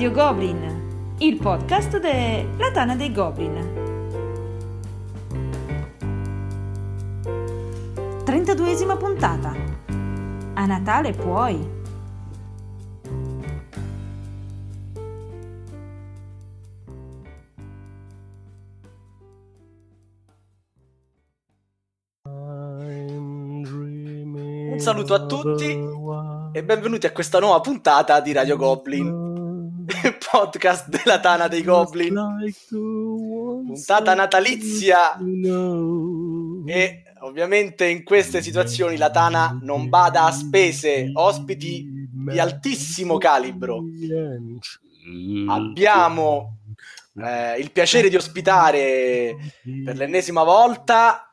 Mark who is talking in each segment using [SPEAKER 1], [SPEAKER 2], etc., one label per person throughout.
[SPEAKER 1] Radio Goblin, il podcast della Tana dei Goblin. 32esima puntata. A Natale puoi.
[SPEAKER 2] Un saluto a tutti e benvenuti a questa nuova puntata di Radio Goblin, podcast della Tana dei Goblin. Puntata natalizia e ovviamente in queste situazioni la Tana non bada a spese, ospiti di altissimo calibro. Abbiamo eh, il piacere di ospitare per l'ennesima volta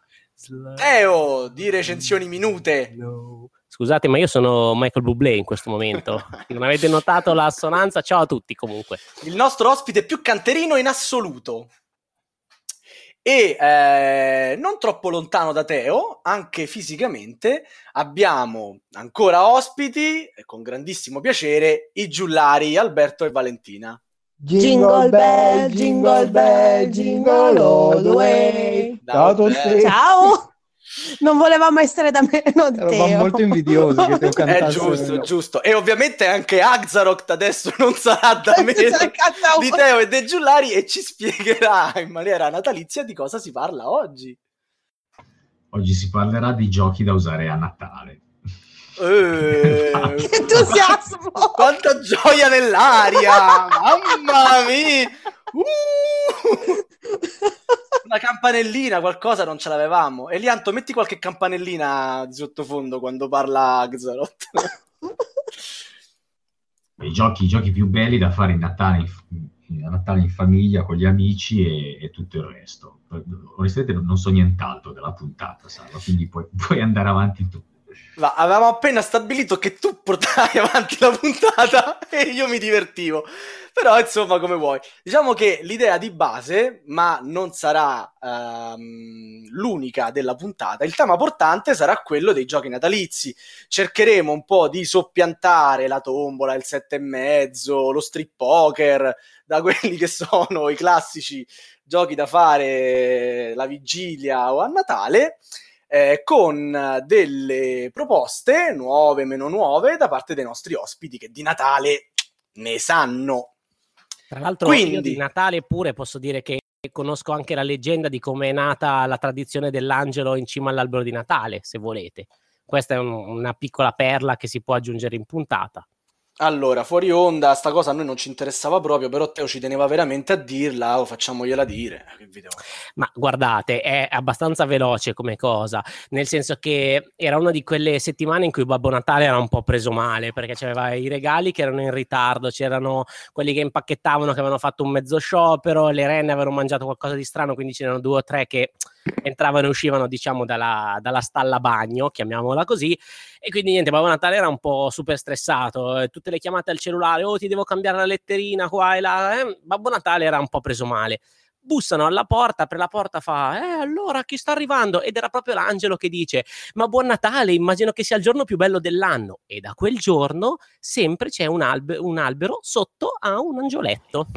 [SPEAKER 2] Teo di recensioni minute.
[SPEAKER 3] Scusate, ma io sono Michael Bublé in questo momento. Non avete notato l'assonanza? Ciao a tutti comunque.
[SPEAKER 2] Il nostro ospite più canterino in assoluto. E eh, non troppo lontano da Teo, anche fisicamente, abbiamo ancora ospiti, e con grandissimo piacere, i giullari Alberto e Valentina.
[SPEAKER 4] Jingle bell, jingle bell, jingle all the way.
[SPEAKER 2] Ciao a
[SPEAKER 4] tutti. Ciao. Non volevamo essere da me, non
[SPEAKER 5] Eravamo
[SPEAKER 4] Teo.
[SPEAKER 5] molto invidiosi che Teo
[SPEAKER 2] È
[SPEAKER 5] cantasse.
[SPEAKER 2] giusto, giusto. E ovviamente anche Axaroct adesso non sarà da me
[SPEAKER 4] Se la canta
[SPEAKER 2] di. Teo e dei Giullari e ci spiegherà in maniera natalizia di cosa si parla oggi.
[SPEAKER 6] Oggi si parlerà di giochi da usare a Natale.
[SPEAKER 2] Eh,
[SPEAKER 4] Che entusiasmo!
[SPEAKER 2] Quanta gioia nell'aria! Mamma mia! Uh! Una campanellina, qualcosa non ce l'avevamo. Elianto, metti qualche campanellina di sottofondo quando parla Axaroth.
[SPEAKER 6] I giochi, i giochi più belli da fare in Natale in, a Natale in famiglia, con gli amici e, e tutto il resto. Onestamente non, non so nient'altro della puntata, Salva, quindi puoi, puoi andare avanti tu.
[SPEAKER 2] Ma avevamo appena stabilito che tu portavi avanti la puntata e io mi divertivo. Però, insomma, come vuoi. Diciamo che l'idea di base, ma non sarà ehm, l'unica della puntata, il tema portante sarà quello dei giochi natalizi. Cercheremo un po' di soppiantare la tombola, il sette e mezzo, lo strip poker, da quelli che sono i classici giochi da fare la vigilia o a Natale eh, con delle proposte nuove, meno nuove, da parte dei nostri ospiti che di Natale ne sanno.
[SPEAKER 3] Tra l'altro
[SPEAKER 2] Quindi-
[SPEAKER 3] io di Natale pure posso dire che conosco anche la leggenda di come è nata la tradizione dell'angelo in cima all'albero di Natale, se volete. Questa è un- una piccola perla che si può aggiungere in puntata.
[SPEAKER 2] Allora, fuori onda, sta cosa a noi non ci interessava proprio, però Teo ci teneva veramente a dirla, o facciamogliela dire. Eh,
[SPEAKER 3] Ma guardate, è abbastanza veloce come cosa, nel senso che era una di quelle settimane in cui Babbo Natale era un po' preso male, perché c'aveva i regali che erano in ritardo, c'erano quelli che impacchettavano che avevano fatto un mezzo sciopero, le renne avevano mangiato qualcosa di strano, quindi c'erano due o tre che entravano e uscivano, diciamo, dalla, dalla stalla bagno, chiamiamola così, e quindi niente, Babbo Natale era un po' super stressato, eh, tutte le chiamate al cellulare, oh ti devo cambiare la letterina qua e là, eh, Babbo Natale era un po' preso male bussano alla porta, apre la porta, fa, eh, allora chi sta arrivando? Ed era proprio l'angelo che dice, ma buon Natale, immagino che sia il giorno più bello dell'anno. E da quel giorno sempre c'è un, albe- un albero sotto a un angioletto.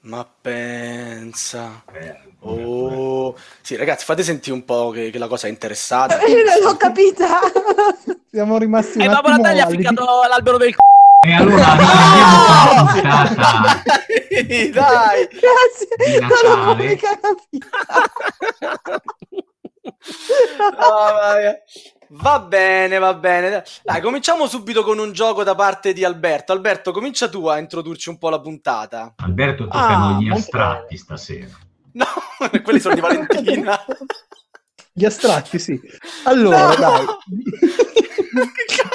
[SPEAKER 2] Ma pensa.
[SPEAKER 6] Eh,
[SPEAKER 2] Oh, sì, ragazzi, fate sentire un po' che, che la cosa è interessata.
[SPEAKER 4] Io non l'ho capita.
[SPEAKER 5] Siamo rimasti un
[SPEAKER 3] E Babbo
[SPEAKER 5] attimo
[SPEAKER 3] Natale ha
[SPEAKER 5] allibiti.
[SPEAKER 3] ficcato l'albero del c***o.
[SPEAKER 6] E allora la puntata.
[SPEAKER 2] Dai, dai!
[SPEAKER 4] Grazie.
[SPEAKER 6] Di
[SPEAKER 4] Non l'ho mica capita.
[SPEAKER 2] Mia. Va bene, va bene. Dai, cominciamo subito con un gioco da parte di Alberto. Alberto, comincia tu a introdurci un po' la puntata.
[SPEAKER 6] Alberto toccano
[SPEAKER 5] Ah,
[SPEAKER 6] gli astratti stasera.
[SPEAKER 2] No, quelli sono di Valentina.
[SPEAKER 5] Gli astratti, sì. Allora,
[SPEAKER 2] No!
[SPEAKER 5] dai.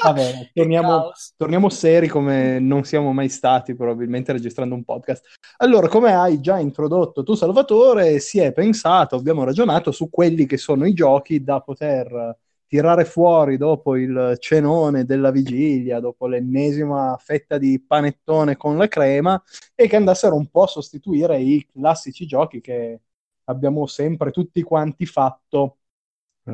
[SPEAKER 5] Vabbè, torniamo, torniamo seri come non siamo mai stati, probabilmente registrando un podcast. Allora, come hai già introdotto tu, Salvatore, si è pensato, abbiamo ragionato su quelli che sono i giochi da poter tirare fuori dopo il cenone della vigilia, dopo l'ennesima fetta di panettone con la crema e che andassero un po' a sostituire i classici giochi che abbiamo sempre tutti quanti fatto eh,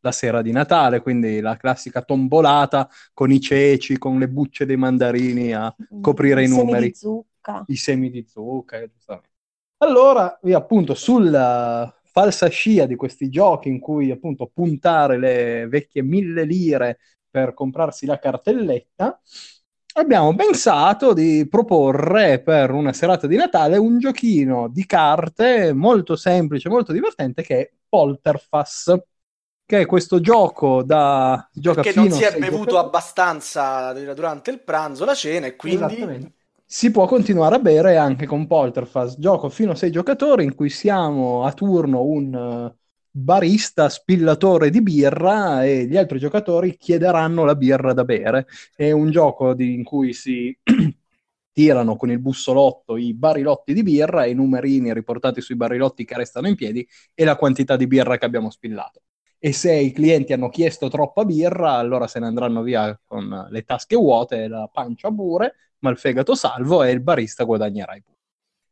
[SPEAKER 5] la sera di Natale, quindi la classica tombolata con i ceci, con le bucce dei mandarini a coprire i
[SPEAKER 4] Semi
[SPEAKER 5] numeri.
[SPEAKER 4] di zucca.
[SPEAKER 5] i semi di zucca. giustamente. Allora, appunto sulla falsa scia di questi giochi in cui appunto puntare le vecchie mille lire per comprarsi la cartelletta, abbiamo pensato di proporre per una serata di Natale un giochino di carte molto semplice, molto divertente che è Polterfass, che è questo gioco da gioca fino
[SPEAKER 2] non si è bevuto
[SPEAKER 5] giocatori.
[SPEAKER 2] abbastanza durante il pranzo, la cena, e quindi...
[SPEAKER 5] Si può continuare a bere anche con Polterfast, gioco fino a sei giocatori in cui siamo a turno un eh, barista spillatore di birra e gli altri giocatori chiederanno la birra da bere. È un gioco di- in cui si tirano con il bussolotto i barilotti di birra e i numerini riportati sui barilotti che restano in piedi e la quantità di birra che abbiamo spillato. E se i clienti hanno chiesto troppa birra, allora se ne andranno via con le tasche vuote e la pancia pure, ma il fegato salvo e il barista guadagnerà i punti.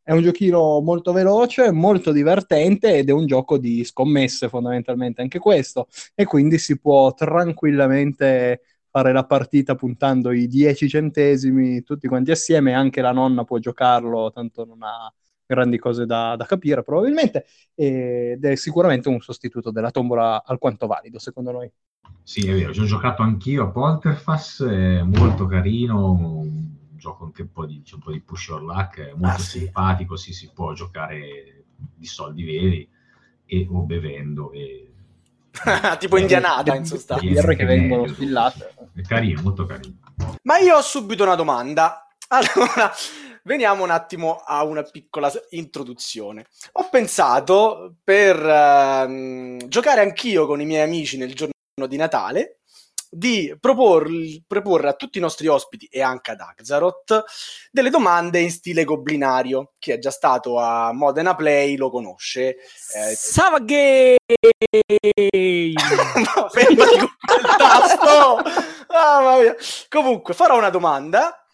[SPEAKER 5] È un giochino molto veloce, molto divertente ed è un gioco di scommesse fondamentalmente anche questo e quindi si può tranquillamente fare la partita puntando i 10 centesimi tutti quanti assieme, anche la nonna può giocarlo, tanto non ha grandi cose da, da capire probabilmente ed è sicuramente un sostituto della tombola alquanto valido secondo noi.
[SPEAKER 6] Sì, è vero, ci ho giocato anch'io a Polterfass, è molto carino, gioco anche un po' di, un po' di push your luck, è molto
[SPEAKER 2] Ah, sì.
[SPEAKER 6] simpatico, sì, si può giocare di soldi veri e, o bevendo. E,
[SPEAKER 2] tipo indianata, in sostanza.
[SPEAKER 5] birre che vengono spillate.
[SPEAKER 6] È carino, molto carino.
[SPEAKER 2] Ma io ho subito una domanda. Allora, veniamo un attimo a una piccola introduzione. Ho pensato per ehm, giocare anch'io con i miei amici nel giorno di Natale di proporli- proporre a tutti i nostri ospiti e anche ad Axaroth delle domande in stile goblinario. Chi è già stato a Modena Play lo conosce. Eh,
[SPEAKER 3] Savage!
[SPEAKER 2] No, fermati con quel tasto! Mia. Comunque, farò una domanda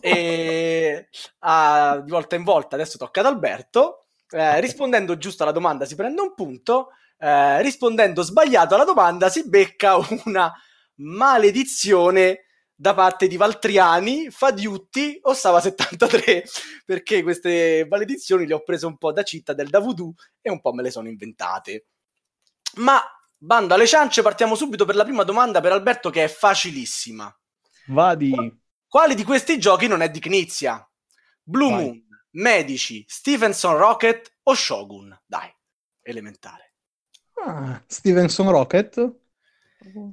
[SPEAKER 2] e ah, di volta in volta, adesso tocca ad Alberto. Eh, rispondendo giusto alla domanda si prende un punto, eh, rispondendo sbagliato alla domanda si becca una maledizione da parte di Valtriani, Fadiutti o Sava 73 perché queste maledizioni le ho prese un po' da città del da voodoo e un po' me le sono inventate. Ma bando alle ciance, partiamo subito per la prima domanda per Alberto che è facilissima.
[SPEAKER 5] Vadi.
[SPEAKER 2] Quali di questi giochi non è di Knizia? Blue
[SPEAKER 5] Vai.
[SPEAKER 2] Moon, Medici, Stevenson Rocket o Shogun? Dai, elementare.
[SPEAKER 5] Ah, Stevenson Rocket?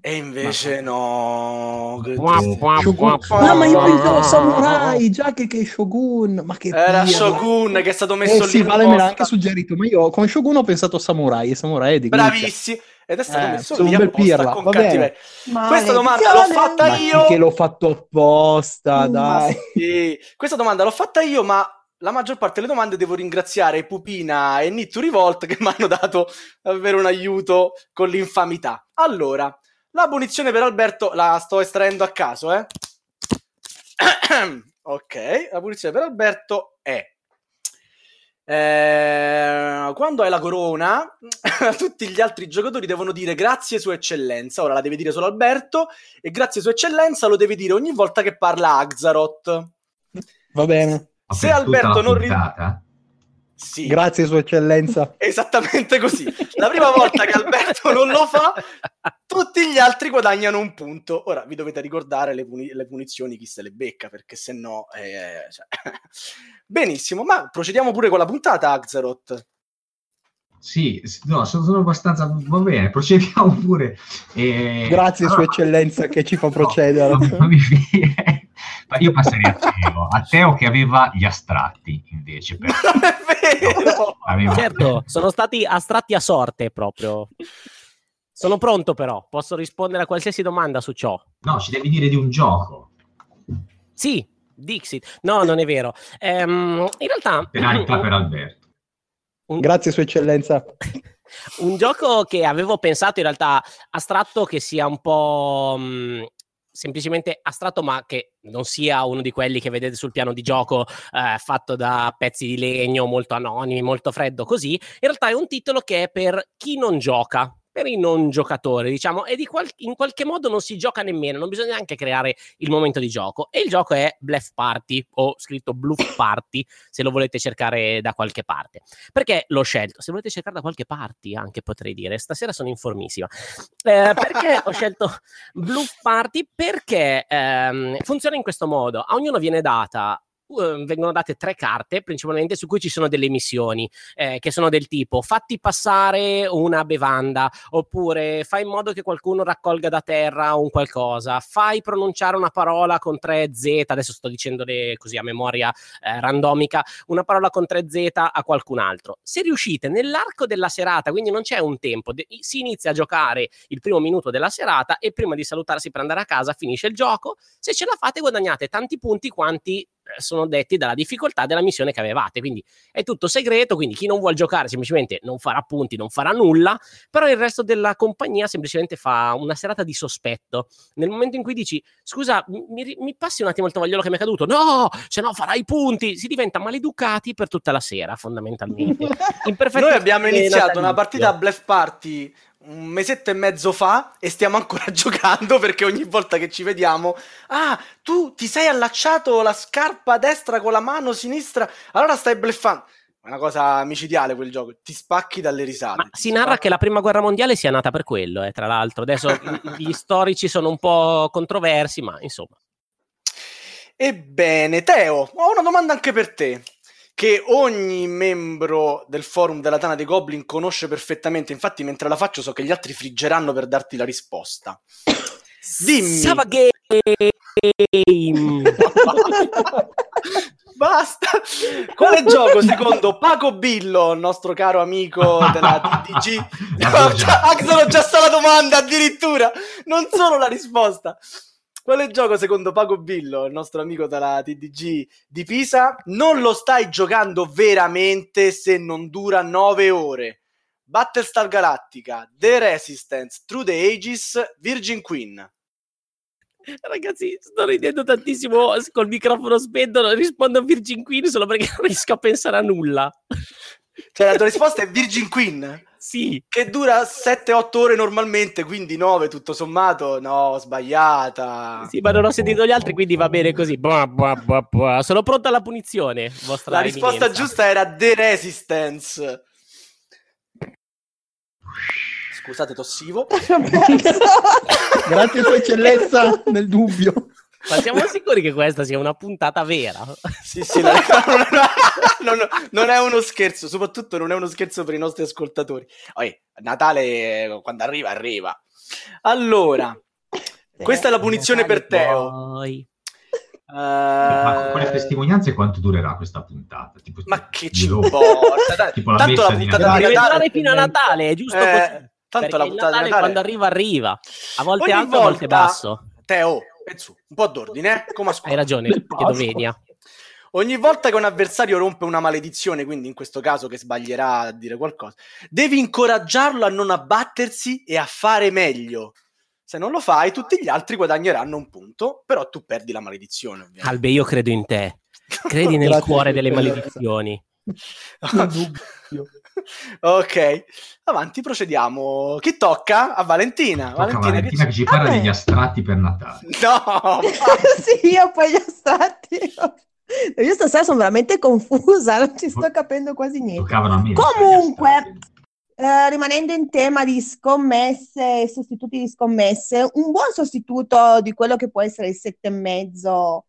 [SPEAKER 2] E invece no. triste.
[SPEAKER 3] qua,
[SPEAKER 5] Shogun.
[SPEAKER 3] qua,
[SPEAKER 5] Ah, ma io pensavo Samurai, già che, che Shogun, ma che
[SPEAKER 2] Era
[SPEAKER 5] pirla.
[SPEAKER 2] Shogun che è stato messo
[SPEAKER 5] Eh
[SPEAKER 2] lì.
[SPEAKER 5] sì,
[SPEAKER 2] in
[SPEAKER 5] Vale me l'ha anche suggerito, ma io con Shogun ho pensato Samurai, e Samurai è di.
[SPEAKER 2] Bravissimi. Ed è stato
[SPEAKER 5] Eh,
[SPEAKER 2] messo lì
[SPEAKER 5] un bel
[SPEAKER 2] apposta
[SPEAKER 5] pirla,
[SPEAKER 2] con
[SPEAKER 5] va bene.
[SPEAKER 2] cattiveria. Questa domanda l'ho fatta
[SPEAKER 5] Ma
[SPEAKER 2] io.
[SPEAKER 5] che l'ho fatto apposta,
[SPEAKER 4] Mm,
[SPEAKER 5] dai.
[SPEAKER 2] Sì, questa domanda l'ho fatta io, ma la maggior parte delle domande devo ringraziare Pupina e Need to Revolt che mi hanno dato davvero un aiuto con l'infamità. Allora, la punizione per Alberto la sto estraendo a caso, eh. ok, la punizione per Alberto è eh, quando hai la corona, tutti gli altri giocatori devono dire grazie sua eccellenza. Ora la deve dire solo Alberto, e grazie sua eccellenza lo deve dire ogni volta che parla Axaroth.
[SPEAKER 5] Va bene.
[SPEAKER 2] Se Alberto non ri-
[SPEAKER 6] puntata?
[SPEAKER 2] Sì,
[SPEAKER 5] Grazie, Sua Eccellenza.
[SPEAKER 2] esattamente così. La prima volta che Alberto non lo fa, tutti gli altri guadagnano un punto. Ora vi dovete ricordare le, puni- le punizioni, chi se le becca, perché se no. eh, cioè. Benissimo, ma procediamo pure con la puntata, Axaroth.
[SPEAKER 6] Sì, no, sono, abbastanza... Va bene, procediamo pure. Eh,
[SPEAKER 5] Grazie, Sua
[SPEAKER 6] allora-
[SPEAKER 5] Eccellenza, che ci fa
[SPEAKER 6] No,
[SPEAKER 5] procedere.
[SPEAKER 6] non- non mi fi- Ma io passerei a Teo, a Teo che aveva gli astratti invece. Per...
[SPEAKER 2] Non è vero!
[SPEAKER 6] aveva-
[SPEAKER 3] Certo, sono stati astratti a sorte proprio. Sono pronto però, posso rispondere a qualsiasi domanda su ciò.
[SPEAKER 6] No, ci devi dire di un gioco.
[SPEAKER 3] Sì, Dixit. No, non è vero. Ehm, in realtà...
[SPEAKER 6] Penalità per Alberto.
[SPEAKER 3] un-
[SPEAKER 5] Grazie, Sua Eccellenza.
[SPEAKER 3] un gioco che avevo pensato in realtà astratto che sia un po' mh, semplicemente astratto ma che non sia uno di quelli che vedete sul piano di gioco eh, fatto da pezzi di legno molto anonimi molto freddo così in realtà è un titolo che è per chi non gioca per i non giocatori, diciamo, e di qual- in qualche modo non si gioca nemmeno, non bisogna neanche creare il momento di gioco. E il gioco è Bluff Party, o scritto Bluff Party, se lo volete cercare da qualche parte. Perché l'ho scelto? Se volete cercare da qualche parte, anche potrei dire, stasera sono informissima. Eh, perché ho scelto Bluff Party? Perché ehm, funziona in questo modo, a ognuno viene data uh, vengono date tre carte principalmente su cui ci sono delle missioni eh, che sono del tipo fatti passare una bevanda oppure fai in modo che qualcuno raccolga da terra un qualcosa, fai pronunciare una parola con tre Z, adesso sto dicendole così a memoria eh, randomica, una parola con tre Z a qualcun altro. Se riuscite nell'arco della serata, quindi non c'è un tempo, de- si inizia a giocare il primo minuto della serata e prima di salutarsi per andare a casa finisce il gioco, se ce la fate guadagnate tanti punti quanti sono detti dalla difficoltà della missione che avevate. Quindi è tutto segreto, quindi chi non vuole giocare semplicemente non farà punti, non farà nulla, però il resto della compagnia semplicemente fa una serata di sospetto. Nel momento in cui dici "Scusa, mi, mi passi un attimo il tovagliolo che mi è caduto?" No, se no farai punti, si diventa maleducati per tutta la sera, fondamentalmente.
[SPEAKER 2] Noi abbiamo iniziato una partita a Bluff Party un mesetto e mezzo fa e stiamo ancora giocando perché ogni volta che ci vediamo, ah, tu ti sei allacciato la scarpa destra con la mano sinistra, allora stai bleffando. È una cosa micidiale quel gioco, ti spacchi dalle risate.
[SPEAKER 3] Ma si narra che la prima guerra mondiale sia nata per quello, eh, tra l'altro. Adesso gli storici sono un po' controversi, ma insomma.
[SPEAKER 2] Ebbene, Teo, ho una domanda anche per te che ogni membro del forum della Tana dei Goblin conosce perfettamente. Infatti, mentre la faccio, so che gli altri friggeranno per darti la risposta. Dimmi.
[SPEAKER 3] Sava game.
[SPEAKER 2] Basta. Quale gioco secondo Paco Billo, il nostro caro amico della TDG? Axel ho già sta la domanda addirittura, non solo la risposta. Quale gioco secondo Paco Billo, il nostro amico della TDG di Pisa, non lo stai giocando veramente se non dura 9 ore? Battlestar Galactica, The Resistance, Through the Ages, Virgin Queen.
[SPEAKER 3] Ragazzi, sto ridendo tantissimo col microfono spento, rispondo a Virgin Queen solo perché non riesco a pensare a nulla.
[SPEAKER 2] Cioè la tua risposta è Virgin Queen?
[SPEAKER 3] Sì.
[SPEAKER 2] Che dura 7-8 ore normalmente, quindi 9 tutto sommato. No, sbagliata.
[SPEAKER 3] Sì, ma non ho sentito gli altri, quindi va bene così. Buah, buah, buah. Sono pronta alla punizione. Vostra
[SPEAKER 2] La risposta
[SPEAKER 3] eminenza.
[SPEAKER 2] giusta era The Resistance. Scusate, tossivo.
[SPEAKER 5] Grazie Sua Eccellenza, nel dubbio.
[SPEAKER 3] Ma siamo sicuri che questa sia una puntata vera?
[SPEAKER 2] Sì, sì, non è, non, non è uno scherzo, soprattutto non è uno scherzo per i nostri ascoltatori. Poi, Natale, quando arriva, arriva. Allora, questa è la punizione per Teo.
[SPEAKER 3] Poi.
[SPEAKER 6] Ma con le
[SPEAKER 2] Eh,
[SPEAKER 6] testimonianze quanto durerà questa puntata? Tipo,
[SPEAKER 2] ma che ci importa? dai.
[SPEAKER 6] Tipo la
[SPEAKER 2] Tanto la
[SPEAKER 6] messa di
[SPEAKER 2] puntata
[SPEAKER 6] Natale.
[SPEAKER 2] di Natale...
[SPEAKER 3] fino a Natale, è giusto
[SPEAKER 2] Eh,
[SPEAKER 3] così.
[SPEAKER 2] tanto la puntata di
[SPEAKER 3] Natale quando arriva arriva. A volte
[SPEAKER 2] Ogni
[SPEAKER 3] alto, a volte
[SPEAKER 2] volta-
[SPEAKER 3] basso.
[SPEAKER 2] Teo, penso, un po' d'ordine, eh? come a scuola.
[SPEAKER 3] Hai ragione,
[SPEAKER 5] Del
[SPEAKER 3] chiedo
[SPEAKER 5] Pasqua.
[SPEAKER 3] venia.
[SPEAKER 2] Ogni volta che un avversario rompe una maledizione, quindi in questo caso che sbaglierà a dire qualcosa, devi incoraggiarlo a non abbattersi e a fare meglio. Se non lo fai, tutti gli altri guadagneranno un punto, però tu perdi la maledizione, ovviamente.
[SPEAKER 3] Albe, io credo in te. Credi nel cuore delle maledizioni.
[SPEAKER 2] Ok, avanti, procediamo. Chi tocca? A Valentina.
[SPEAKER 6] Tocca a
[SPEAKER 2] Valentina,
[SPEAKER 6] Valentina
[SPEAKER 2] che
[SPEAKER 6] ci parla degli astratti per Natale.
[SPEAKER 2] No!
[SPEAKER 4] sì, io poi gli astratti. Io stasera sono veramente confusa, non ci sto capendo quasi niente.
[SPEAKER 6] Toccavano a me.
[SPEAKER 4] Comunque. Eh, rimanendo in tema di scommesse e sostituti di scommesse, un buon sostituto di quello che può essere il sette e mezzo.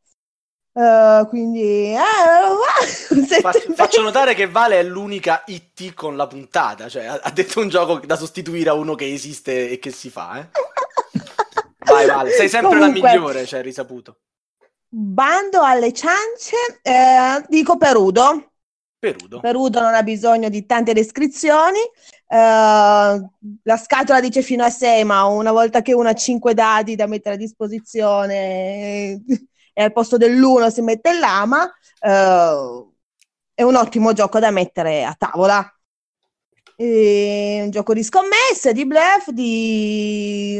[SPEAKER 4] Eh, quindi eh,
[SPEAKER 2] Faccio, faccio notare che Vale è l'unica IT con la puntata, cioè ha, ha detto un gioco da sostituire a uno che esiste e che si fa, eh. Vai Vale, sei sempre
[SPEAKER 4] Comunque,
[SPEAKER 2] la migliore, cioè risaputo.
[SPEAKER 4] Bando alle ciance, eh, dico Perudo.
[SPEAKER 2] Perudo.
[SPEAKER 4] Perudo non ha bisogno di tante descrizioni. eh, la scatola dice fino a 6, ma una volta che uno ha 5 dadi da mettere a disposizione e al posto dell'1 si mette lama, eh, è un ottimo gioco da mettere a tavola. È un gioco di scommesse, di bluff, di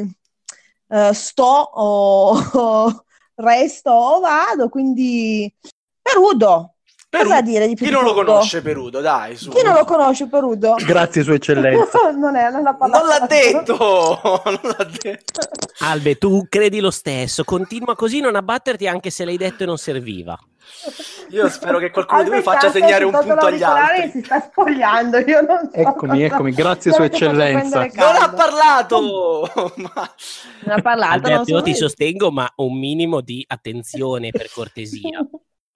[SPEAKER 4] eh, sto o, o resto o vado, quindi Perudo.
[SPEAKER 2] Peru-
[SPEAKER 4] Cosa dire di
[SPEAKER 2] Chi
[SPEAKER 4] più
[SPEAKER 2] non lo conosce Perudo, dai, su.
[SPEAKER 4] Chi non lo conosce Perudo?
[SPEAKER 5] Grazie, Sua Eccellenza.
[SPEAKER 4] non, è, non, l'ha.
[SPEAKER 2] Non l'ha detto! non l'ha detto.
[SPEAKER 3] Albe, tu credi lo stesso, continua così, non abbatterti anche se l'hai detto e non serviva.
[SPEAKER 2] Io spero che qualcuno di voi faccia segnare un punto agli altri.
[SPEAKER 4] Si sta spogliando, io non so.
[SPEAKER 5] Eccomi,
[SPEAKER 4] cosa-
[SPEAKER 5] eccomi, grazie, Sua Eccellenza.
[SPEAKER 2] Non ha parlato! Ma-
[SPEAKER 4] Non ha parlato. non
[SPEAKER 3] Alberto, io
[SPEAKER 4] sono
[SPEAKER 3] ti
[SPEAKER 4] io.
[SPEAKER 3] sostengo, ma un minimo di attenzione per cortesia.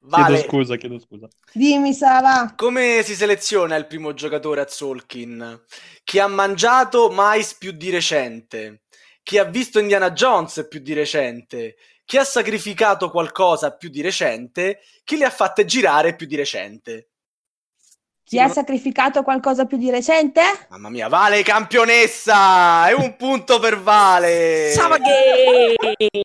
[SPEAKER 2] Vale,
[SPEAKER 5] Chiedo scusa, chiedo scusa.
[SPEAKER 4] Dimmi, Sara.
[SPEAKER 2] come si seleziona il primo giocatore a Solkin? Chi ha mangiato mais più di recente? Chi ha visto Indiana Jones più di recente? Chi ha sacrificato qualcosa più di recente? Chi le ha fatte girare più di recente?
[SPEAKER 4] Chi ha sacrificato qualcosa più di recente?
[SPEAKER 2] Mamma mia, Vale campionessa! È un punto per Vale!
[SPEAKER 3] Savaghe!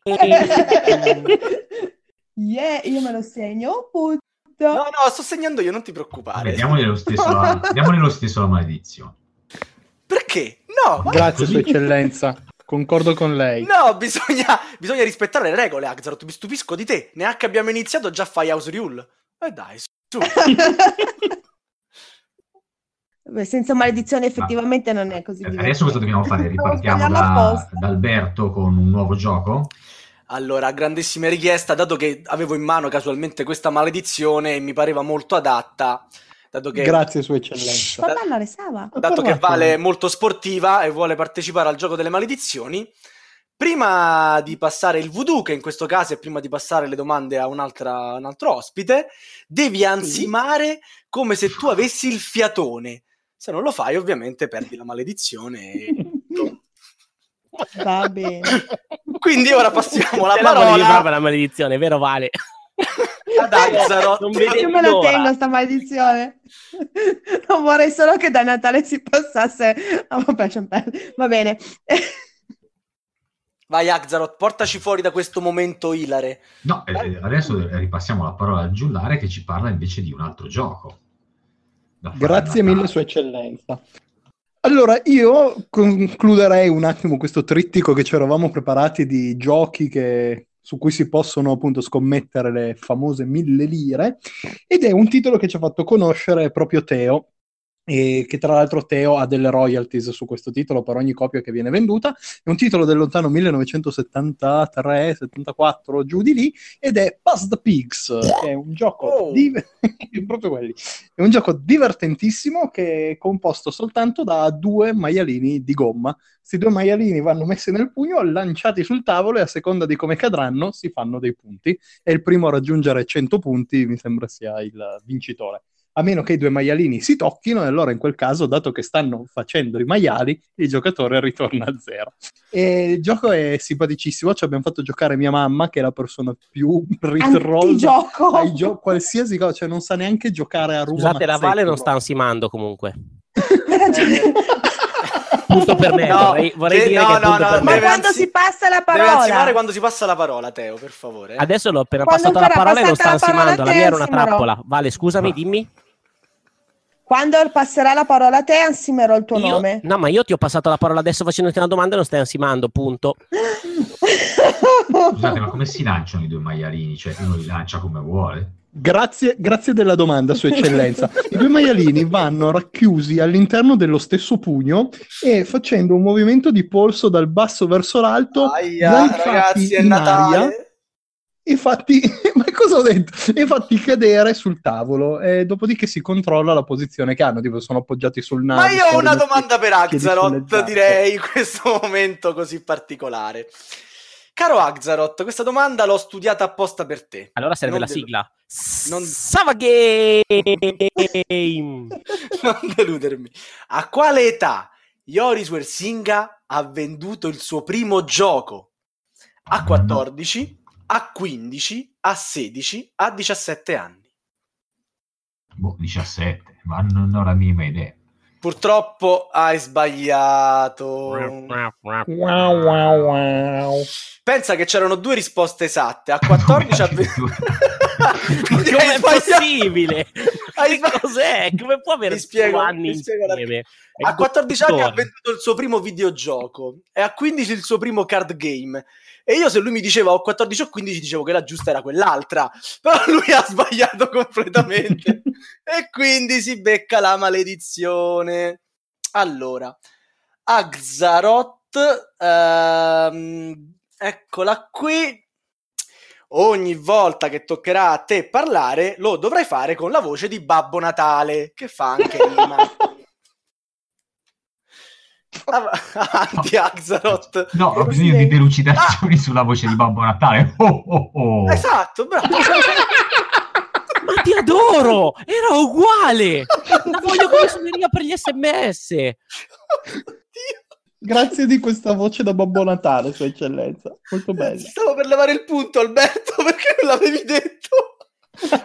[SPEAKER 4] yeah, io me lo segno. Punto.
[SPEAKER 2] No, no, sto segnando io, non ti preoccupare.
[SPEAKER 6] Vabbè, diamogli lo stesso la, diamogli lo stesso la maledizione.
[SPEAKER 2] Perché? No, ma-
[SPEAKER 5] Grazie, Sua Eccellenza. Concordo con lei.
[SPEAKER 2] no, bisogna, bisogna rispettare le regole, Axarot. Mi stupisco di te. Neanche abbiamo iniziato, già fai house rule. E dai, su.
[SPEAKER 4] Beh, senza maledizione effettivamente non è così
[SPEAKER 6] Eh,
[SPEAKER 4] divertente.
[SPEAKER 6] Adesso cosa dobbiamo fare? Ripartiamo da, da Alberto con un nuovo gioco?
[SPEAKER 2] Allora, grandissima richiesta, dato che avevo in mano casualmente questa maledizione e mi pareva molto adatta, dato che,
[SPEAKER 5] Grazie, Sua Eccellenza.
[SPEAKER 4] Fa parlare Sava.
[SPEAKER 2] dato che Vale è molto sportiva e vuole partecipare al gioco delle maledizioni, prima di passare il voodoo, che in questo caso è prima di passare le domande a un'altra, un altro ospite, devi ansimare come se tu avessi il fiatone. Se non lo fai, ovviamente perdi la maledizione. e-
[SPEAKER 4] Va bene.
[SPEAKER 2] Quindi ora passiamo la parola
[SPEAKER 3] proprio la maledizione, vero Vale?
[SPEAKER 2] ad Axarot.
[SPEAKER 3] Non
[SPEAKER 4] Io me la tengo sta maledizione. Non vorrei solo che da Natale si passasse. Vabbè, perdere. Va bene.
[SPEAKER 2] Vai Axarot, portaci fuori da questo momento ilare.
[SPEAKER 6] No, eh, adesso ripassiamo la parola al giullare che ci parla invece di un altro gioco.
[SPEAKER 5] Grazie mille, Sua Eccellenza. Allora, io concluderei un attimo questo trittico che ci eravamo preparati di giochi che- su cui si possono appunto scommettere le famose mille lire, ed è un titolo che ci ha fatto conoscere proprio Teo, e che tra l'altro Teo ha delle royalties su questo titolo per ogni copia che viene venduta. È un titolo del lontano 1973-74, giù di lì, ed è Pass the Pigs, che è un gioco
[SPEAKER 2] Oh.
[SPEAKER 5] di... proprio quelli. È un gioco divertentissimo che è composto soltanto da due maialini di gomma. Questi due maialini vanno messi nel pugno, lanciati sul tavolo e a seconda di come cadranno si fanno dei punti. E il primo a raggiungere 100 punti mi sembra sia il vincitore. A meno che i due maialini si tocchino, e allora in quel caso, dato che stanno facendo i maiali, il giocatore ritorna a zero. E il gioco è simpaticissimo. Ci abbiamo fatto giocare mia mamma, che è la persona più
[SPEAKER 4] Antigioco.
[SPEAKER 5] ai gio- qualsiasi cosa, cioè non sa neanche giocare a ruba.
[SPEAKER 3] Scusate, la Vale non sta ansimando comunque.
[SPEAKER 4] Hai ragione.
[SPEAKER 3] Punto per me,
[SPEAKER 2] No,
[SPEAKER 3] vorrei, vorrei
[SPEAKER 2] de-
[SPEAKER 3] dire
[SPEAKER 2] no,
[SPEAKER 3] che
[SPEAKER 2] no, no,
[SPEAKER 3] per
[SPEAKER 4] Ma
[SPEAKER 3] me.
[SPEAKER 2] deve
[SPEAKER 4] quando
[SPEAKER 2] anzi-
[SPEAKER 4] si passa la
[SPEAKER 2] Deve ansimare
[SPEAKER 4] parola?
[SPEAKER 2] quando si passa la parola, Teo, per favore.
[SPEAKER 3] Adesso l'ho appena
[SPEAKER 4] Quando
[SPEAKER 3] passato la parola e non sta
[SPEAKER 4] passata la parola
[SPEAKER 3] ansimando, la mia era una trappola. Vale, scusami,
[SPEAKER 6] Ma-
[SPEAKER 3] dimmi.
[SPEAKER 4] Quando passerà la parola a te, ansimerò il tuo
[SPEAKER 3] Io-
[SPEAKER 4] nome.
[SPEAKER 3] No, ma io ti ho passato la parola adesso facendoti una domanda e non stai ansimando, punto.
[SPEAKER 6] Scusate, ma come si lanciano i due maialini? Cioè, uno li lancia come vuole?
[SPEAKER 5] Grazie, grazie della domanda, Sua Eccellenza. I due maialini vanno racchiusi all'interno dello stesso pugno e facendo un movimento di polso dal basso verso l'alto,
[SPEAKER 2] Aia, ragazzi, è
[SPEAKER 5] in
[SPEAKER 2] Natale.
[SPEAKER 5] aria e fatti, ma cosa ho detto? E fatti cadere sul tavolo e dopodiché si controlla la posizione che hanno, tipo sono appoggiati sul naso.
[SPEAKER 2] Ma io ho una domanda per Axarot, direi, in questo momento così particolare. Caro Axarot, questa domanda l'ho studiata apposta per te.
[SPEAKER 3] Allora serve
[SPEAKER 2] Non
[SPEAKER 3] la
[SPEAKER 2] devo-
[SPEAKER 3] sigla.
[SPEAKER 2] non-
[SPEAKER 3] Sava Game!
[SPEAKER 2] non deludermi. A quale età Yoris Wersinga ha venduto il suo primo gioco? A 14, a 15, a 16, a 17 anni.
[SPEAKER 6] Boh, 17, ma non ho la minima idea.
[SPEAKER 2] Purtroppo hai sbagliato.
[SPEAKER 5] Wow, wow, wow.
[SPEAKER 2] Pensa che c'erano due risposte esatte. A 14 a 20. Quindi hai
[SPEAKER 3] Com'è
[SPEAKER 2] sbagliato.
[SPEAKER 3] possibile?
[SPEAKER 2] Hai
[SPEAKER 3] cos'è? Come può avere
[SPEAKER 2] Ti spiego,
[SPEAKER 3] anni
[SPEAKER 2] spiego?
[SPEAKER 3] È
[SPEAKER 2] A 14 anni ha venduto il suo primo videogioco e a 15 il suo primo card game. E io se lui mi diceva ho 14 o 15 dicevo che la giusta era quell'altra, però lui ha sbagliato completamente e quindi si becca la maledizione. Allora, Axaroth, ehm, eccola qui. Ogni volta che toccherà a te parlare, lo dovrai fare con la voce di Babbo Natale, che fa anche rima. Av- Avanti, Axaroth.
[SPEAKER 6] No, ho bisogno di delucidazioni sulla voce di Babbo Natale. Oh, oh, oh.
[SPEAKER 2] Esatto, bravo.
[SPEAKER 3] Ma ti adoro! Era uguale! La voglio come suoneria per gli sms!
[SPEAKER 5] Grazie di questa voce da Babbo Natale, Sua Eccellenza. Molto bella.
[SPEAKER 2] Stavo per levare il punto, Alberto, perché non l'avevi detto.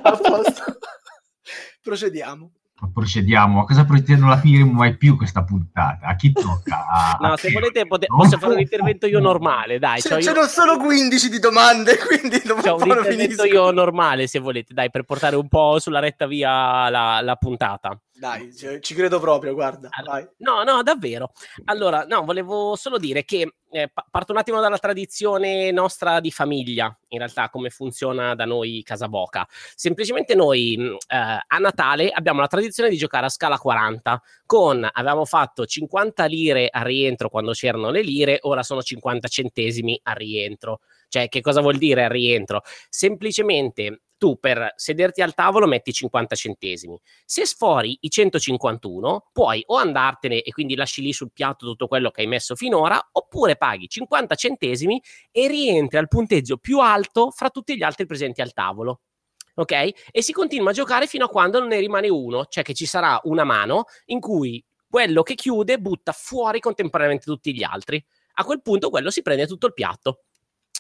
[SPEAKER 2] A posto. Procediamo.
[SPEAKER 6] Procediamo, a cosa procediamo? Non la finiremo mai più questa puntata. A chi tocca? A-
[SPEAKER 3] No,
[SPEAKER 6] a
[SPEAKER 3] se volete pote-
[SPEAKER 6] Non
[SPEAKER 3] posso fare un intervento io normale, dai.
[SPEAKER 2] Ce,
[SPEAKER 3] c'ho
[SPEAKER 2] ce
[SPEAKER 3] io-
[SPEAKER 2] ne sono 15 di domande, quindi non
[SPEAKER 3] c'ho un intervento
[SPEAKER 2] finisco.
[SPEAKER 3] io normale, se volete, dai, per portare un po' sulla retta via la, la puntata.
[SPEAKER 2] Dai, ci, ci credo proprio, guarda.
[SPEAKER 3] Allora. No, no, davvero. Allora, no, volevo solo dire che eh, pa- parto un attimo dalla tradizione nostra di famiglia, in realtà, come funziona da noi Casa Boca. Semplicemente noi mh, eh, a Natale abbiamo la tradizione di giocare a scala 40, con avevamo fatto 50 lire a rientro quando c'erano le lire, ora sono 50 centesimi a rientro. Cioè, che cosa vuol dire a rientro? Semplicemente tu per sederti al tavolo metti 50 centesimi. Se sfori i 151, puoi o andartene e quindi lasci lì sul piatto tutto quello che hai messo finora, oppure paghi 50 centesimi e rientri al punteggio più alto fra tutti gli altri presenti al tavolo. Ok? E si continua a giocare fino a quando non ne rimane uno, cioè che ci sarà una mano in cui quello che chiude butta fuori contemporaneamente tutti gli altri. A quel punto quello si prende tutto il piatto.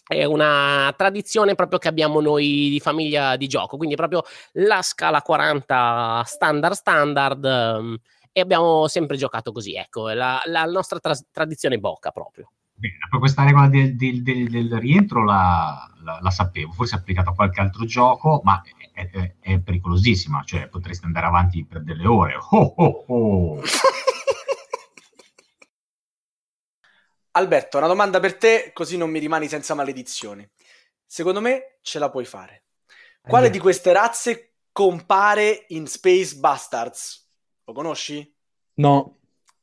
[SPEAKER 3] È una tradizione proprio che abbiamo noi di famiglia di gioco, quindi proprio la scala 40 standard standard ehm, e abbiamo sempre giocato così, ecco, la, la nostra tras- tradizione bocca proprio.
[SPEAKER 6] Bene, per questa regola del, del- del- del rientro la, la- la sapevo, forse applicata a qualche altro gioco, ma è, è- è pericolosissima, cioè potreste andare avanti per delle ore. Oh, oh, oh.
[SPEAKER 2] Alberto, una domanda per te, così non mi rimani senza maledizioni. Secondo me ce la puoi fare. Quale
[SPEAKER 5] Eh.
[SPEAKER 2] di queste razze compare in Space Bastards? Lo conosci?
[SPEAKER 5] No.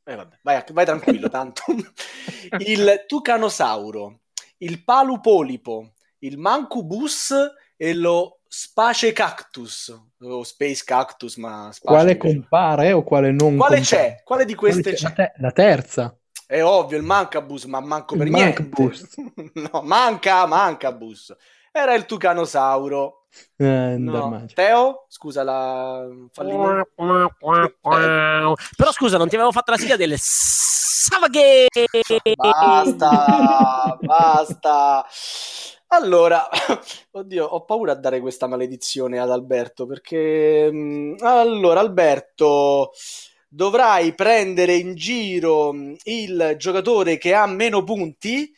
[SPEAKER 2] Eh, vabbè, vai, vai tranquillo, tanto. il tucanosauro, il palupolipo, il mancubus e lo space cactus. O space cactus, ma space
[SPEAKER 5] Quale compare o quale non
[SPEAKER 2] Quale
[SPEAKER 5] compare?
[SPEAKER 2] c'è? Quale di
[SPEAKER 5] Quale
[SPEAKER 2] queste
[SPEAKER 5] c'è?
[SPEAKER 2] c'è?
[SPEAKER 5] Te- la terza.
[SPEAKER 2] È ovvio, il mancabus, ma manco
[SPEAKER 5] Il
[SPEAKER 2] per
[SPEAKER 5] mancabus.
[SPEAKER 2] niente. no, manca, mancabus. Era il tucanosauro.
[SPEAKER 5] Eh,
[SPEAKER 2] No. Teo, scusa la fallimento.
[SPEAKER 3] Però scusa, non ti avevo fatto la sigla del Savaghe!
[SPEAKER 2] Basta, basta. Allora, oddio, ho paura a dare questa maledizione ad Alberto perché mm, allora Alberto dovrai prendere in giro mm, il giocatore che ha meno punti,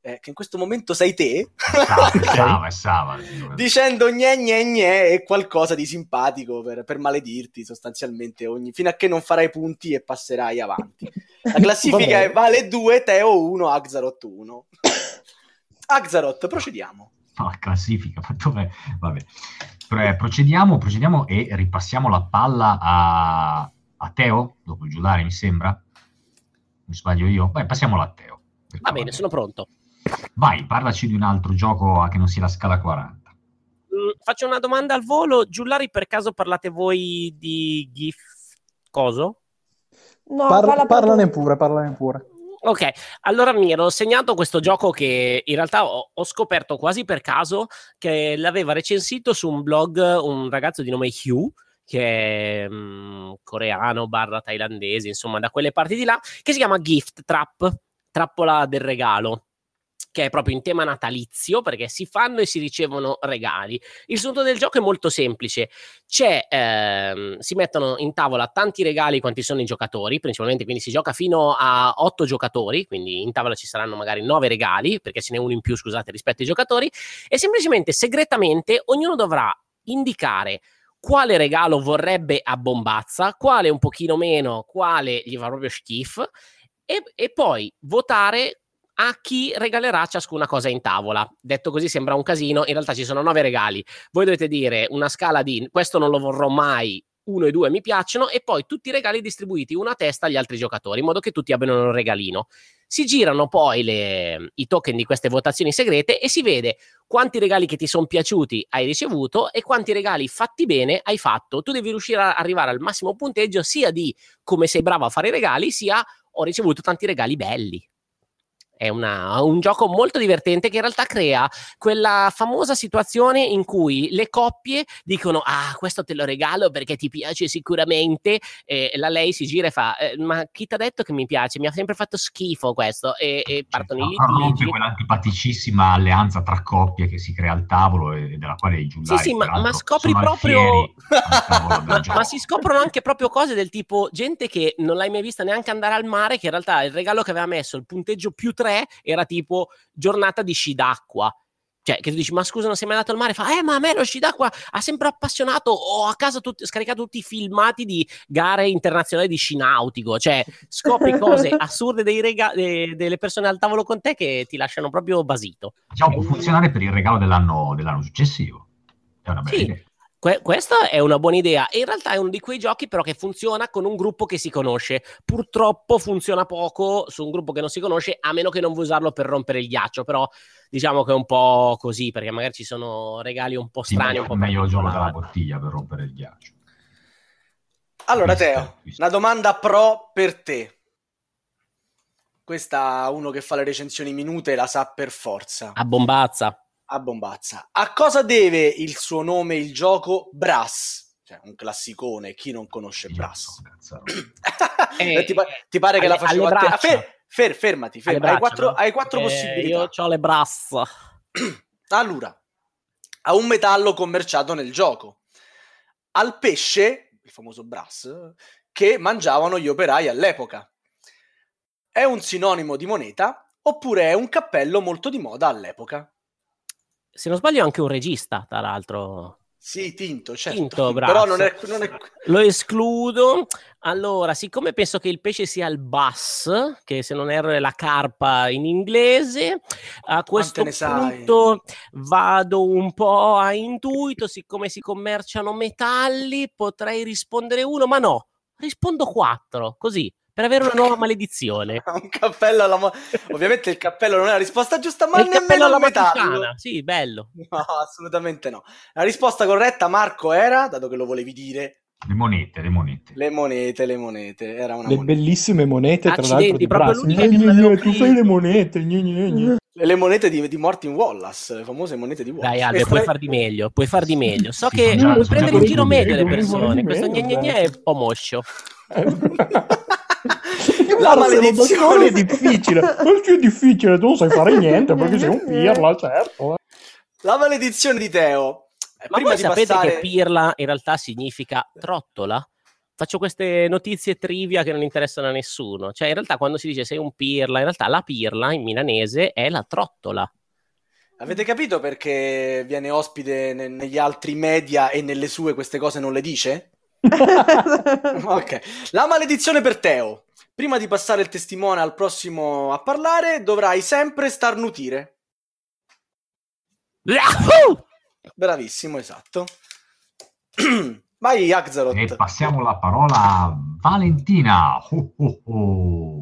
[SPEAKER 2] eh, che in questo momento sei te,
[SPEAKER 6] Sava, Sava, Sava.
[SPEAKER 2] dicendo gne gne gne e qualcosa di simpatico per, per maledirti sostanzialmente ogni, fino a che non farai punti e passerai avanti. La classifica è vale 2, Teo 1, Axaroth 1. Axaroth, procediamo.
[SPEAKER 6] No, la classifica, ma dov'è? Vabbè. Pre- procediamo, procediamo e ripassiamo la palla a, a Teo, dopo il giudare mi sembra. Mi sbaglio io? Vai, passiamola a Teo. Perché
[SPEAKER 3] Va bene, sono pronto.
[SPEAKER 6] Vai, parlaci di un altro gioco a che non sia la scala 40.
[SPEAKER 3] Mm, faccio una domanda al volo. Giullari, per caso parlate voi di GIF? Coso?
[SPEAKER 4] No,
[SPEAKER 5] Parla-
[SPEAKER 4] parla
[SPEAKER 5] parlane pure, parlane pure.
[SPEAKER 3] Ok, allora mi ero segnato questo gioco che in realtà ho, ho scoperto quasi per caso che l'aveva recensito su un blog un ragazzo di nome Hugh, che è mm, coreano barra thailandese, insomma da quelle parti di là, che si chiama Gift Trap, trappola del regalo. che è proprio in tema natalizio, perché si fanno e si ricevono regali. Il sunto del gioco è molto semplice. Ehm, si mettono in tavola tanti regali quanti sono i giocatori, principalmente quindi si gioca fino a otto giocatori, quindi in tavola ci saranno magari nove regali, perché ce n'è uno in più, scusate, rispetto ai giocatori, e semplicemente segretamente ognuno dovrà indicare quale regalo vorrebbe a bombazza, quale un pochino meno, quale gli fa proprio schifo, e, e poi votare a chi regalerà ciascuna cosa in tavola. Detto così sembra un casino, in realtà ci sono nove regali. Voi dovete dire una scala di questo non lo vorrò mai, uno e due mi piacciono, e poi tutti i regali distribuiti una a testa agli altri giocatori, in modo che tutti abbiano un regalino. Si girano poi le, i token di queste votazioni segrete e si vede quanti regali che ti sono piaciuti hai ricevuto e quanti regali fatti bene hai fatto. Tu devi riuscire ad arrivare al massimo punteggio sia di come sei bravo a fare i regali, sia ho ricevuto tanti regali belli. È una, un gioco molto divertente che in realtà crea quella famosa situazione in cui le coppie dicono ah questo te lo regalo perché ti piace sicuramente e la lei si gira e fa eh, ma chi ti ha detto che mi piace? Mi ha sempre fatto schifo questo e, e partono i
[SPEAKER 6] Certo, rompe
[SPEAKER 3] litigi.
[SPEAKER 6] quell'antipaticissima alleanza tra coppie che si crea al tavolo e della quale i giullari
[SPEAKER 3] Sì, sì, ma- ma scopri proprio- Ma, si scoprono anche proprio cose del tipo gente che non l'hai mai vista neanche andare al mare, che in realtà il regalo che aveva messo, il punteggio più 3, era tipo giornata di sci d'acqua. Cioè, che tu dici, ma scusa, non sei mai andato al mare? Fa, eh, ma a me lo sci d'acqua ha sempre appassionato. Ho a casa tut- scaricato tutti i filmati di gare internazionali di sci nautico. Cioè, scopri cose assurde dei rega- de- delle persone al tavolo con te che ti lasciano proprio basito.
[SPEAKER 6] Diciamo, può funzionare per il regalo dell'anno, dell'anno successivo. È una bella
[SPEAKER 3] Sì.
[SPEAKER 6] idea.
[SPEAKER 3] Que- questa è una buona idea e in realtà è uno di quei giochi però che funziona con un gruppo che si conosce. Purtroppo funziona poco su un gruppo che non si conosce a meno che non vuoi usarlo per rompere il ghiaccio, però diciamo che è un po' così perché magari ci sono regali un po'
[SPEAKER 6] Sì,
[SPEAKER 3] strani,
[SPEAKER 6] meglio,
[SPEAKER 3] un po'
[SPEAKER 6] meglio il gioco della bottiglia per rompere il ghiaccio.
[SPEAKER 2] Allora,
[SPEAKER 6] Visto,
[SPEAKER 2] Teo,
[SPEAKER 6] visto.
[SPEAKER 2] una domanda pro per te. Questa uno che fa le recensioni minute la sa per forza.
[SPEAKER 3] A bombazza.
[SPEAKER 2] A bombazza. A cosa deve il suo nome il gioco Brass? Cioè, un classicone, chi non conosce Brass?
[SPEAKER 6] Cazzo,
[SPEAKER 3] Eh,
[SPEAKER 2] ti, pa- ti pare che
[SPEAKER 3] alle-
[SPEAKER 2] la facevo a te?
[SPEAKER 3] braccia.
[SPEAKER 2] Fer- fer- fermati, fermati. Hai
[SPEAKER 3] braccia,
[SPEAKER 2] quattro,
[SPEAKER 3] no?
[SPEAKER 2] hai quattro
[SPEAKER 3] Eh,
[SPEAKER 2] possibilità.
[SPEAKER 3] Io ho le brassa.
[SPEAKER 2] Allora, ha un metallo commerciato nel gioco. Al pesce, il famoso brass, che mangiavano gli operai all'epoca. È un sinonimo di moneta oppure è un cappello molto di moda all'epoca?
[SPEAKER 3] Se non sbaglio è anche un regista, tra l'altro.
[SPEAKER 2] Sì, tinto, certo.
[SPEAKER 3] Tinto, brass.
[SPEAKER 2] Però non è, non è-
[SPEAKER 3] Lo escludo. Allora, siccome penso che il pesce sia il bass, che se non erro è la carpa in inglese, a questo
[SPEAKER 2] ne sai?
[SPEAKER 3] punto vado un po' a intuito, siccome si commerciano metalli, potrei rispondere uno, ma no, rispondo quattro, così, per avere una nuova maledizione.
[SPEAKER 2] un cappello alla mo- Ovviamente il cappello non è la risposta giusta, ma
[SPEAKER 3] il
[SPEAKER 2] nemmeno
[SPEAKER 3] cappello alla
[SPEAKER 2] metallo.
[SPEAKER 3] matriciana, sì, bello.
[SPEAKER 2] No, assolutamente no. La risposta corretta, Marco, era, dato che lo volevi dire,
[SPEAKER 6] Le monete, le monete.
[SPEAKER 2] le monete, le monete. Era una
[SPEAKER 5] Le
[SPEAKER 2] moneta.
[SPEAKER 5] bellissime monete, tra
[SPEAKER 3] Accidenti,
[SPEAKER 5] l'altro, di Brass. tu fai le monete. gne, gne, gne.
[SPEAKER 2] Le monete di, di Martin Wallace, le famose monete di Wallace.
[SPEAKER 3] Dai Ale,
[SPEAKER 2] Estra-
[SPEAKER 3] puoi far di meglio, puoi far di meglio. So
[SPEAKER 6] Sì,
[SPEAKER 3] che
[SPEAKER 6] già-
[SPEAKER 3] puoi prendere in giro meglio le persone. Questo gne gne gne è un po' moscio.
[SPEAKER 2] La maledizione.
[SPEAKER 5] è difficile. Non più difficile, tu non sai fare niente perché sei un pirla, certo.
[SPEAKER 2] La maledizione di Teo. Eh,
[SPEAKER 3] Ma
[SPEAKER 2] Prima
[SPEAKER 3] voi
[SPEAKER 2] di
[SPEAKER 3] sapete
[SPEAKER 2] passare...
[SPEAKER 3] che pirla in realtà significa trottola? Faccio queste notizie trivia che non interessano a nessuno. Cioè, in realtà, quando si dice sei un pirla, in realtà la pirla in milanese è la trottola.
[SPEAKER 2] Avete capito perché viene ospite ne- negli altri media e nelle sue queste cose non le dice? ok. La maledizione per Teo. Prima di passare il testimone al prossimo a parlare, dovrai sempre starnutire.
[SPEAKER 3] Yahoo!
[SPEAKER 2] Bravissimo, esatto. Vai, Axelot.
[SPEAKER 6] E passiamo la parola a Valentina. Oh, oh, oh.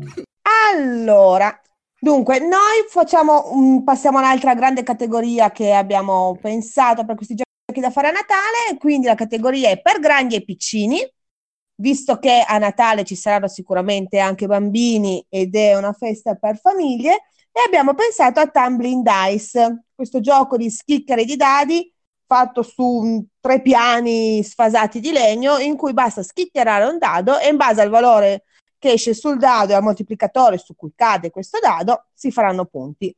[SPEAKER 4] Allora, dunque, noi facciamo, un- passiamo a un'altra grande categoria che abbiamo pensato per questi giochi da fare a Natale, quindi la categoria è per grandi e piccini, visto che a Natale ci saranno sicuramente anche bambini ed è una festa per famiglie, e abbiamo pensato a Tumbling Dice, questo gioco di schicchere di dadi fatto su mm, tre piani sfasati di legno in cui basta schicchierare un dado e in base al valore che esce sul dado e al moltiplicatore su cui cade questo dado si faranno punti.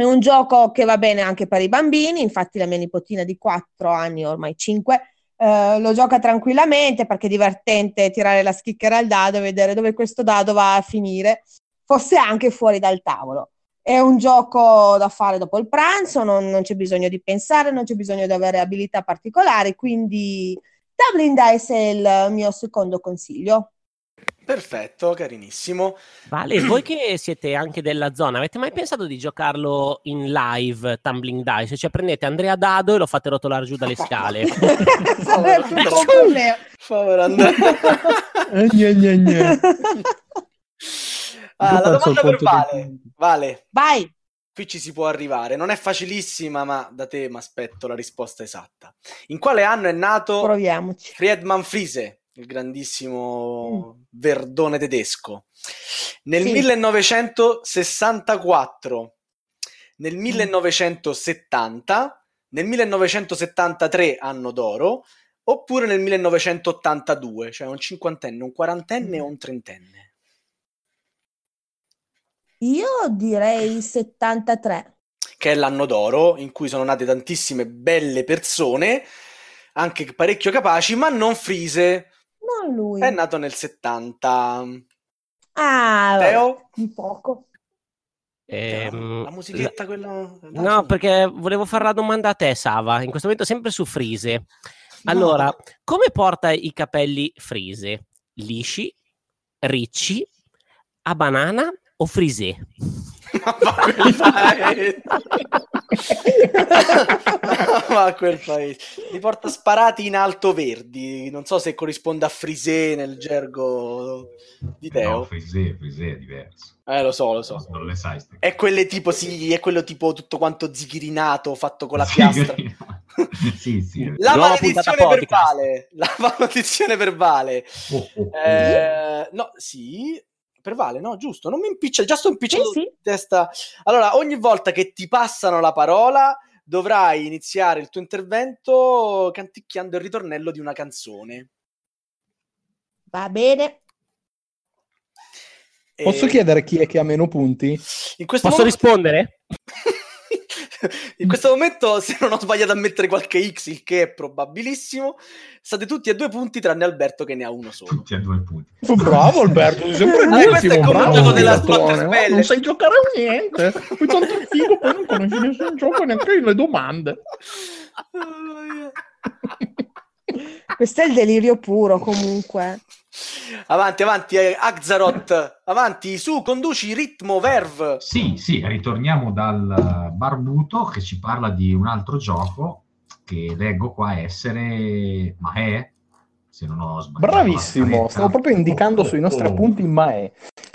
[SPEAKER 4] È un gioco che va bene anche per i bambini, infatti la mia nipotina di 4 anni, ormai 5, eh, lo gioca tranquillamente perché è divertente tirare la schicchera al dado e vedere dove questo dado va a finire, fosse anche fuori dal tavolo. È un gioco da fare dopo il pranzo, non, non c'è bisogno di pensare, non c'è bisogno di avere abilità particolari, quindi Dublin Dice è il mio secondo consiglio.
[SPEAKER 2] Perfetto, carinissimo.
[SPEAKER 3] Vale, voi che siete anche della zona, avete mai pensato di giocarlo in live Tumbling Dice? Cioè prendete Andrea Dado e lo fate rotolare giù dalle scale.
[SPEAKER 2] Povero, Andrea.
[SPEAKER 5] Eh.
[SPEAKER 2] Ah, la domanda per Vale. Vale,
[SPEAKER 4] Vai,
[SPEAKER 2] qui ci si può arrivare. Non è facilissima, ma da te mi aspetto la risposta esatta. In quale anno è nato
[SPEAKER 4] proviamoci.
[SPEAKER 2] Friedman Friese, il grandissimo verdone tedesco? Nel
[SPEAKER 4] Sì.
[SPEAKER 2] 1964, nel 1970, nel 1973 anno d'oro, oppure nel 1982, cioè un cinquantenne, un quarantenne o un trentenne?
[SPEAKER 4] Io direi 73.
[SPEAKER 2] che è l'anno d'oro, in cui sono nate tantissime belle persone, anche parecchio capaci, ma non Frise.
[SPEAKER 4] Non lui.
[SPEAKER 2] È nato nel 70.
[SPEAKER 4] Ah,
[SPEAKER 2] Teo?
[SPEAKER 4] un poco.
[SPEAKER 3] Ehm,
[SPEAKER 2] la musichetta, quella...
[SPEAKER 3] No, perché volevo fare la domanda a te, Sava. In questo momento sempre su Frise. Allora, come porta i capelli Frise? Lisci, ricci, a banana o frisé?
[SPEAKER 2] Ma va a quel paese. Va a quel paese. Li porta sparati in alto verdi. Non so se corrisponde a Frise nel gergo di
[SPEAKER 6] No,
[SPEAKER 2] Teo.
[SPEAKER 6] Frisé, Frisé è diverso.
[SPEAKER 2] Eh, lo so, lo so.
[SPEAKER 6] Non le sai. ste-
[SPEAKER 2] È quelle tipo, sì, è quello tipo tutto quanto zichirinato, fatto con la piastra.
[SPEAKER 6] sì, sì.
[SPEAKER 2] La
[SPEAKER 3] Nuova
[SPEAKER 2] maledizione verbale. La maledizione verbale.
[SPEAKER 6] Oh, oh, oh.
[SPEAKER 2] Eh, no, sì, verbale, no, giusto. Non mi impiccia, già sto impicciando
[SPEAKER 4] Sì, sì.
[SPEAKER 2] in testa. Allora, ogni volta che ti passano la parola, dovrai iniziare il tuo intervento canticchiando il ritornello di una canzone.
[SPEAKER 4] Va bene.
[SPEAKER 5] Posso
[SPEAKER 2] Eh,
[SPEAKER 5] chiedere chi è che ha meno punti?
[SPEAKER 2] In questo
[SPEAKER 3] Posso
[SPEAKER 2] momento...
[SPEAKER 3] rispondere?
[SPEAKER 2] In questo momento, se non ho sbagliato a mettere qualche X, il che è probabilissimo, state tutti a due punti, tranne Alberto che ne ha uno solo.
[SPEAKER 6] Tutti a due punti.
[SPEAKER 5] Oh, bravo Alberto, sei sempre
[SPEAKER 2] Ah, questo è come un gioco della Spell.
[SPEAKER 5] Non sai giocare a niente. Poi tanto figo, poi non conosci nessun gioco neanche le domande.
[SPEAKER 4] Questo è il delirio puro comunque.
[SPEAKER 2] Avanti, avanti, eh, Axaroth, avanti, su, conduci ritmo, verve.
[SPEAKER 6] Sì, sì, ritorniamo dal barbuto che ci parla di un altro gioco che leggo qua essere Mahé, se non ho sbagliato.
[SPEAKER 5] Bravissimo, stavo proprio indicando
[SPEAKER 6] Oh,
[SPEAKER 5] sui nostri
[SPEAKER 6] oh.
[SPEAKER 5] appunti Mae.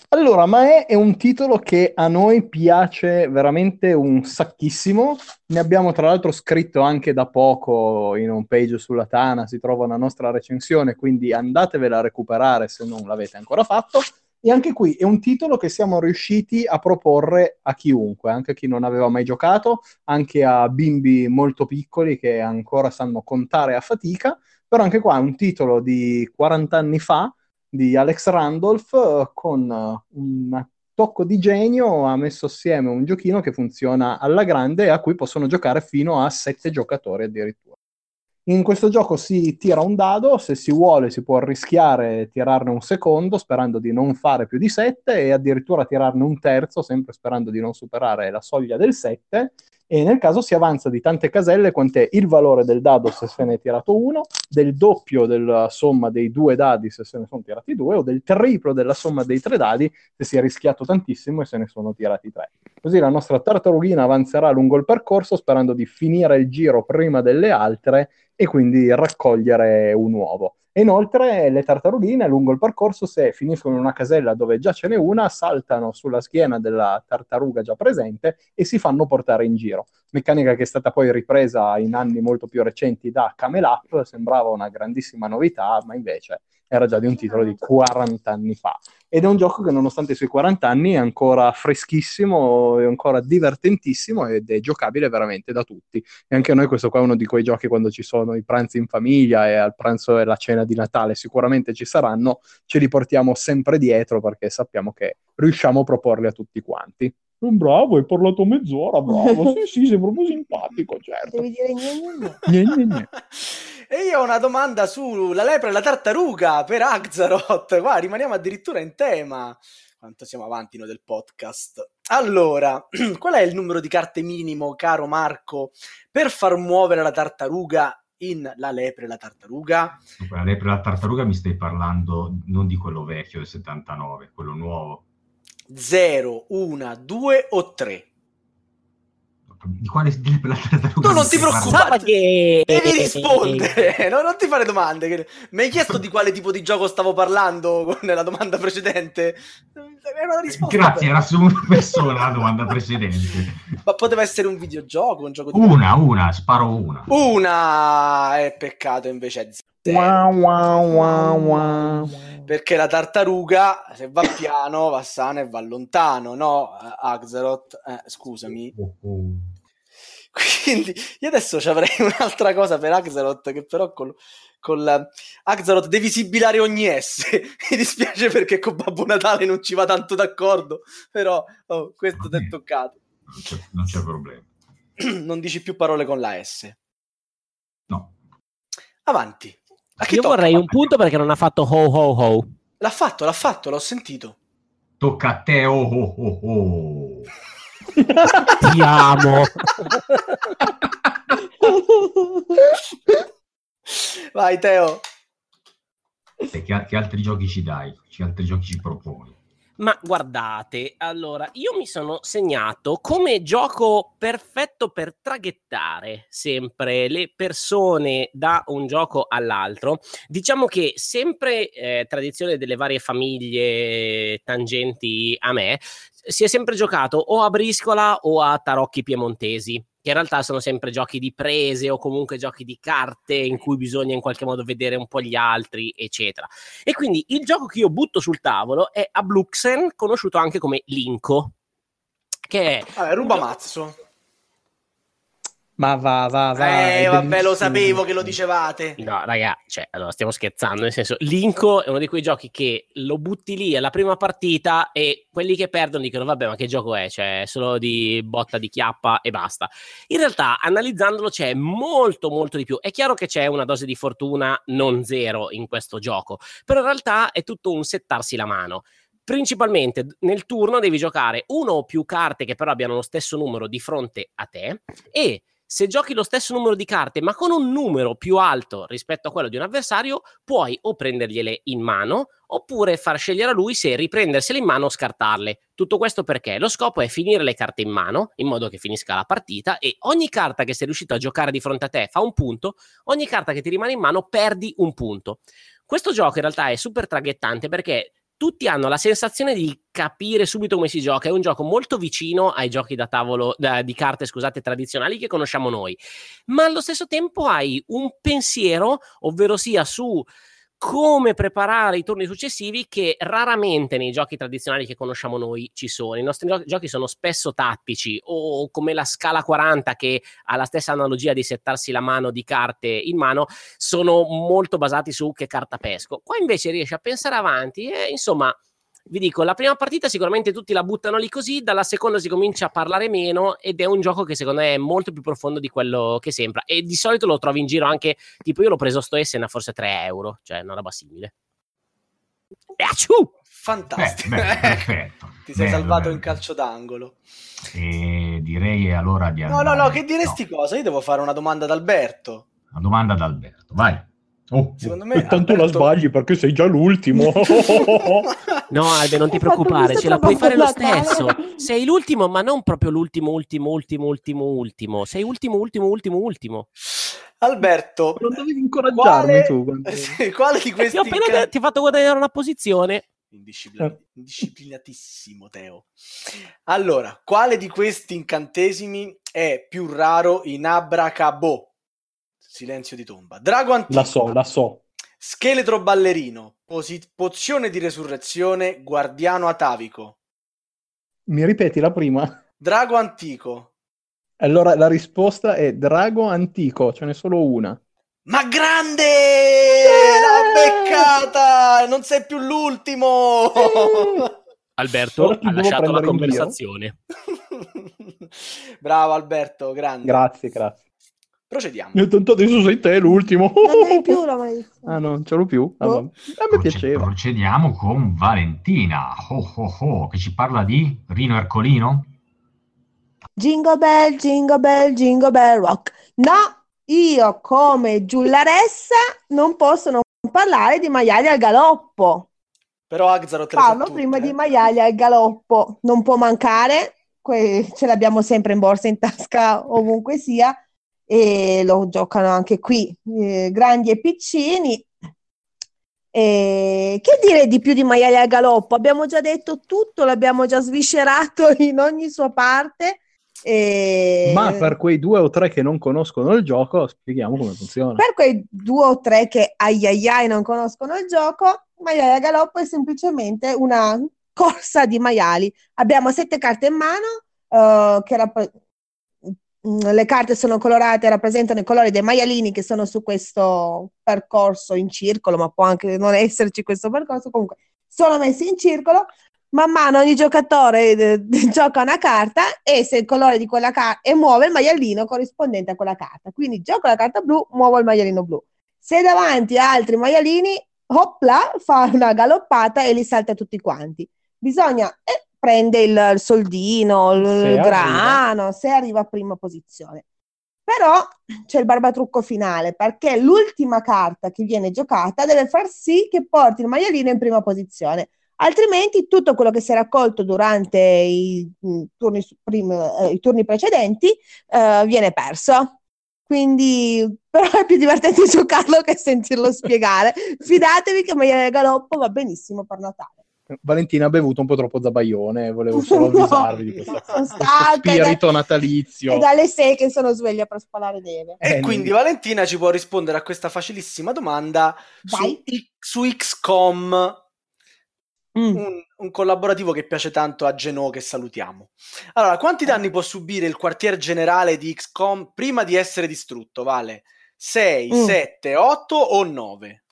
[SPEAKER 5] Allora, Mae è un titolo che a noi piace veramente un sacchissimo. Ne abbiamo tra l'altro scritto anche da poco in un page sulla Tana, si trova una nostra recensione, quindi andatevela a recuperare se non l'avete ancora fatto. E anche qui è un titolo che siamo riusciti a proporre a chiunque, anche a chi non aveva mai giocato, anche a bimbi molto piccoli che ancora sanno contare a fatica, però anche qua è un titolo di 40 anni fa di Alex Randolph eh, con eh, un tocco di genio ha messo assieme un giochino che funziona alla grande e a cui possono giocare fino a sette giocatori addirittura. In questo gioco si tira un dado, se si vuole si può rischiare tirarne un secondo sperando di non fare più di sette e addirittura tirarne un terzo sempre sperando di non superare la soglia del 7 e nel caso si avanza di tante caselle quant'è il valore del dado se se ne è tirato uno, del doppio della somma dei due dadi se se ne sono tirati due o del triplo della somma dei tre dadi se si è rischiato tantissimo e se ne sono tirati tre. Così la nostra tartarughina avanzerà lungo il percorso sperando di finire il giro prima delle altre e quindi raccogliere un uovo. Inoltre le tartarughine lungo il percorso, se finiscono in una casella dove già ce n'è una, saltano sulla schiena della tartaruga già presente e si fanno portare in giro. Meccanica che è stata poi ripresa in anni molto più recenti da Camel sembrava una grandissima novità, ma invece era già di un titolo di 40 anni fa. Ed è un gioco che nonostante i suoi 40 anni è ancora freschissimo, è ancora divertentissimo ed è giocabile veramente da tutti. E anche noi questo qua è uno di quei giochi quando ci sono i pranzi in famiglia e al pranzo e la cena di Natale sicuramente ci saranno, ce li portiamo sempre dietro perché sappiamo che riusciamo a proporli a tutti quanti. Bravo, hai parlato mezz'ora, bravo. Sì, sì, sei proprio simpatico, certo.
[SPEAKER 4] Devi dire niente.
[SPEAKER 5] Gne.
[SPEAKER 2] E io ho una domanda sulla lepre e la tartaruga per Axaroth. Qua rimaniamo addirittura in tema. Quanto siamo avanti noi del podcast. Allora, qual è il numero di carte minimo, caro Marco, per far muovere la tartaruga in La lepre e la tartaruga?
[SPEAKER 6] Dunque, la lepre e la tartaruga mi stai parlando non di quello vecchio del 79, quello nuovo.
[SPEAKER 2] 0, 1, 2 o 3?
[SPEAKER 6] Di quale e la tartaruga
[SPEAKER 2] Tu non ti preoccupare.
[SPEAKER 3] che...
[SPEAKER 2] Devi rispondere, no, non ti fare domande. Mi hai chiesto di quale tipo di gioco stavo parlando nella domanda precedente?
[SPEAKER 6] Grazie, era su una persona la domanda precedente.
[SPEAKER 2] Ma poteva essere un videogioco, un gioco di...
[SPEAKER 6] Una, una, sparo una.
[SPEAKER 2] Una è peccato invece è zero.
[SPEAKER 5] Wow, wow, wow, wow.
[SPEAKER 2] Perché la tartaruga, se va piano, va sano e va lontano, no? Axelot, eh, scusami. Quindi io adesso ci avrei un'altra cosa per Axelot che però con, con la- Axelot devi sibilare ogni S. Mi dispiace perché con Babbo Natale non ci va tanto d'accordo, però oh, questo ti è toccato.
[SPEAKER 6] Non c'è, non c'è problema.
[SPEAKER 2] Non dici più parole con la S.
[SPEAKER 6] No.
[SPEAKER 2] Avanti. A chi
[SPEAKER 3] Io
[SPEAKER 2] tocca?
[SPEAKER 3] vorrei un punto perché non ha fatto ho ho ho.
[SPEAKER 2] L'ha fatto, l'ha fatto, l'ho sentito.
[SPEAKER 6] Tocca a te, oh oh oh oh.
[SPEAKER 3] Ti amo.
[SPEAKER 2] Vai Teo.
[SPEAKER 6] E che, che altri giochi ci dai? Che altri giochi ci proponi?
[SPEAKER 3] Ma guardate, allora, io mi sono segnato come gioco perfetto per traghettare sempre le persone da un gioco all'altro. Diciamo che sempre eh, tradizione delle varie famiglie tangenti a me, si è sempre giocato o a briscola o a tarocchi piemontesi. Che in realtà sono sempre giochi di prese o comunque giochi di carte in cui bisogna in qualche modo vedere un po' gli altri, eccetera. E quindi il gioco che io butto sul tavolo è Abluxen, conosciuto anche come Linko, che è
[SPEAKER 2] Vabbè, ruba mazzo.
[SPEAKER 5] Ma va, va, va.
[SPEAKER 2] Eh, vabbè, lo sapevo che lo dicevate.
[SPEAKER 3] No, raga, cioè, allora stiamo scherzando, nel senso, Linko è uno di quei giochi che lo butti lì alla prima partita e quelli che perdono dicono, vabbè, ma che gioco è? Cioè, è solo di botta di chiappa e basta. In realtà, analizzandolo, c'è molto, molto di più. È chiaro che c'è una dose di fortuna non zero in questo gioco, però in realtà è tutto un settarsi la mano. Principalmente nel turno devi giocare uno o più carte che però abbiano lo stesso numero di fronte a te e se giochi lo stesso numero di carte ma con un numero più alto rispetto a quello di un avversario, puoi o prendergliele in mano oppure far scegliere a lui se riprendersele in mano o scartarle. Tutto questo perché lo scopo è finire le carte in mano in modo che finisca la partita e ogni carta che sei riuscito a giocare di fronte a te fa un punto, ogni carta che ti rimane in mano perdi un punto. Questo gioco in realtà è super traghettante perché tutti hanno la sensazione di capire subito come si gioca. È un gioco molto vicino ai giochi da tavolo, da- di carte, scusate, tradizionali che conosciamo noi. Ma allo stesso tempo hai un pensiero, ovvero sia su come preparare i turni successivi che raramente nei giochi tradizionali che conosciamo noi ci sono. I nostri gio- giochi sono spesso tattici o come la scala 40 che ha la stessa analogia di settarsi la mano di carte in mano, sono molto basati su che carta pesco. Qua invece riesci a pensare avanti e insomma vi dico, la prima partita sicuramente tutti la buttano lì così, dalla seconda si comincia a parlare meno ed è un gioco che secondo me è molto più profondo di quello che sembra e di solito lo trovi in giro anche, tipo io l'ho preso sto Essen a forse 3 euro, cioè una roba simile. Piaciù!
[SPEAKER 2] Fantastico.
[SPEAKER 6] Beh, beh, perfetto.
[SPEAKER 2] Ti sei
[SPEAKER 6] Bello,
[SPEAKER 2] salvato
[SPEAKER 6] bello.
[SPEAKER 2] in calcio d'angolo.
[SPEAKER 6] E direi allora di
[SPEAKER 2] No, no,
[SPEAKER 6] andare-
[SPEAKER 2] no, che diresti cosa? Io devo fare una domanda ad Alberto.
[SPEAKER 6] Una domanda ad Alberto, vai. Oh,
[SPEAKER 2] Secondo me
[SPEAKER 5] tanto la
[SPEAKER 2] Alberto-
[SPEAKER 5] sbagli perché sei già l'ultimo.
[SPEAKER 3] No, Albe, non ti preoccupare, ce la puoi fare lo stesso. Sei l'ultimo, ma non proprio l'ultimo, ultimo, ultimo, ultimo, ultimo. Sei ultimo, ultimo, ultimo, ultimo.
[SPEAKER 2] Alberto,
[SPEAKER 5] non dovevi incoraggiarmi
[SPEAKER 2] quale...
[SPEAKER 5] tu. quando-
[SPEAKER 2] quale di
[SPEAKER 3] Eh,
[SPEAKER 2] questi
[SPEAKER 3] Ti ho appena de- ti ho fatto guadagnare una posizione.
[SPEAKER 2] Indisciplin- Indisciplinatissimo, Teo. Allora, quale di questi incantesimi è più raro in Abracabo? Silenzio di tomba. Drago antico,
[SPEAKER 5] La so, la so.
[SPEAKER 2] scheletro ballerino, posi- pozione di resurrezione, guardiano atavico.
[SPEAKER 5] Mi ripeti la prima?
[SPEAKER 2] Drago antico.
[SPEAKER 5] Allora la risposta è drago antico, ce n'è solo una.
[SPEAKER 2] Ma grande! L'ha beccata! Non sei più l'ultimo!
[SPEAKER 3] Alberto
[SPEAKER 5] Ora ti
[SPEAKER 3] ha lasciato la conversazione.
[SPEAKER 2] Bravo Alberto, grande.
[SPEAKER 5] Grazie, grazie.
[SPEAKER 2] Procediamo.
[SPEAKER 5] E tanto adesso sei te l'ultimo.
[SPEAKER 4] Non hai più la maledizione.
[SPEAKER 5] Ah, no, non ce l'ho più. Ah,
[SPEAKER 4] Oh.
[SPEAKER 5] A me piaceva.
[SPEAKER 6] Procediamo con Valentina, oh, oh, oh, che ci parla di Rino Ercolino.
[SPEAKER 4] Jingle bell, jingle bell, jingle bell rock. No, io come Giullaressa non posso non parlare di maiali al galoppo.
[SPEAKER 2] Però sa
[SPEAKER 4] Parlo prima
[SPEAKER 2] eh.
[SPEAKER 4] di maiali al galoppo. Non può mancare, que- ce l'abbiamo sempre in borsa, in tasca, ovunque sia, e lo giocano anche qui, eh, grandi e piccini. E che dire di più di maiali al galoppo? Abbiamo già detto tutto, l'abbiamo già sviscerato in ogni sua parte. E...
[SPEAKER 5] Ma per quei due o tre che non conoscono il gioco, spieghiamo come funziona.
[SPEAKER 4] Per quei due o tre che ai ai ai non conoscono il gioco, Maiali a galoppo è semplicemente una corsa di maiali. Abbiamo sette carte in mano, eh, che rapp- mm, le carte sono colorate, rappresentano i colori dei maialini che sono su questo percorso in circolo, ma può anche non esserci questo percorso, comunque sono messi in circolo. Man mano ogni giocatore eh, gioca una carta e se il colore di quella carta e muove il maialino corrispondente a quella carta. Quindi gioco la carta blu, muovo il maialino blu. Se davanti a altri maialini, hopla, fa una galoppata e li salta tutti quanti. Bisogna eh, prende il, il soldino, il, il
[SPEAKER 5] arriva.
[SPEAKER 4] grano, se arriva a prima posizione. Però c'è il barbatrucco finale perché l'ultima carta che viene giocata deve far sì che porti il maialino in prima posizione. Altrimenti tutto quello che si è raccolto durante i, mm, turni, prim- eh, i turni precedenti eh, viene perso. Quindi, però è più divertente giocarlo che sentirlo spiegare. Fidatevi che Maiale Galoppo va benissimo per Natale.
[SPEAKER 5] Valentina ha bevuto un po' troppo zabaglione, volevo solo
[SPEAKER 4] No,
[SPEAKER 5] avvisarvi di questa
[SPEAKER 4] sono
[SPEAKER 5] questo
[SPEAKER 4] stanca,
[SPEAKER 5] spirito
[SPEAKER 4] è
[SPEAKER 5] natalizio.
[SPEAKER 4] dalle 6 che sono sveglia per spalare neve.
[SPEAKER 2] E
[SPEAKER 5] Eh,
[SPEAKER 2] quindi Valentina ci può rispondere a questa facilissima domanda su, su XCOM,
[SPEAKER 4] Mm.
[SPEAKER 2] un, un collaborativo che piace tanto a Geno che salutiamo. Allora, quanti danni può subire il quartier generale di XCOM prima di essere distrutto? Vale 6,
[SPEAKER 4] Mm.
[SPEAKER 2] 7, 8 o 9?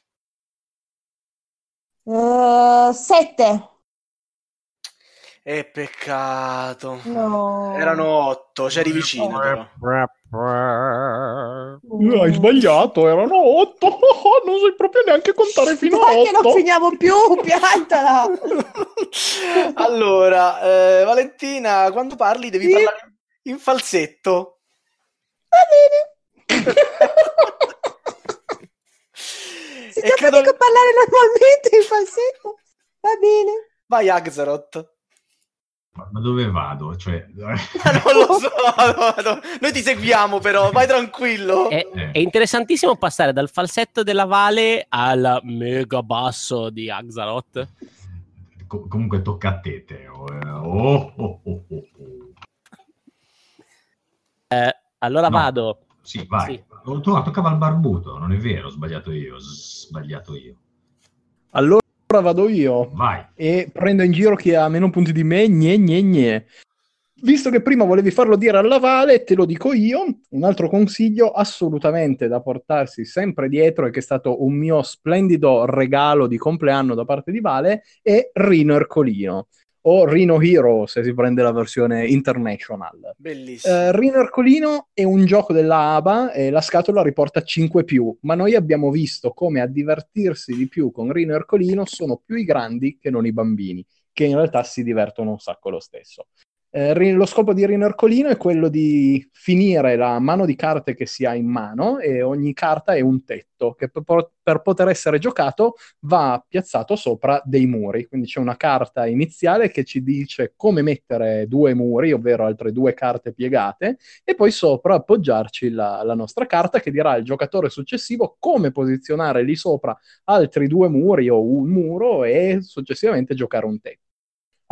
[SPEAKER 4] Eh, sette.
[SPEAKER 2] Eh, peccato.
[SPEAKER 4] No.
[SPEAKER 2] Erano 8, c'eri vicino però.
[SPEAKER 5] Hai sbagliato, erano otto. non sai proprio neanche contare fino a
[SPEAKER 4] Dai che non
[SPEAKER 5] otto.
[SPEAKER 4] finiamo più, piantala.
[SPEAKER 2] allora, eh, Valentina, quando parli devi
[SPEAKER 4] Sì.
[SPEAKER 2] parlare in falsetto.
[SPEAKER 4] Va bene.
[SPEAKER 2] E
[SPEAKER 4] già
[SPEAKER 2] credo-
[SPEAKER 4] a parlare normalmente in falsetto. Va bene.
[SPEAKER 2] Vai, Axaroth.
[SPEAKER 6] Ma dove vado? Cioè,
[SPEAKER 2] non lo so, no, no. noi ti seguiamo però, vai tranquillo.
[SPEAKER 3] È,
[SPEAKER 6] Eh.
[SPEAKER 3] è interessantissimo passare dal falsetto della Vale al mega basso di Axaroth.
[SPEAKER 6] co- comunque tocca a te, Teo. eh. Oh, oh, oh, oh, oh.
[SPEAKER 3] Allora
[SPEAKER 6] No.
[SPEAKER 3] vado.
[SPEAKER 6] Sì, vai.
[SPEAKER 3] Sì.
[SPEAKER 6] Oh, tu- ah, toccava al barbuto, non è vero, ho sbagliato io, ho sbagliato io.
[SPEAKER 5] Allora vado io
[SPEAKER 6] Vai.
[SPEAKER 5] e prendo in giro chi ha meno punti di me. Gne, gne, gne. Visto che prima volevi farlo dire alla Vale, te lo dico io. Un altro consiglio assolutamente da portarsi sempre dietro e che è stato un mio splendido regalo di compleanno da parte di Vale è Rino Ercolino o Rino Hero se si prende la versione international.
[SPEAKER 2] Bellissimo.
[SPEAKER 5] Eh, Rino Ercolino è un gioco della ABA e la scatola riporta 5 più, ma noi abbiamo visto come a divertirsi di più con Rino Ercolino sono più i grandi che non i bambini, che in realtà si divertono un sacco lo stesso. Eh, lo scopo di Rino Ercolino è quello di finire la mano di carte che si ha in mano e ogni carta è un tetto che per, per poter essere giocato va piazzato sopra dei muri. Quindi c'è una carta iniziale che ci dice come mettere due muri, ovvero altre due carte piegate, e poi sopra appoggiarci la, la nostra carta che dirà al giocatore successivo come posizionare lì sopra altri due muri o un muro e successivamente giocare un tetto.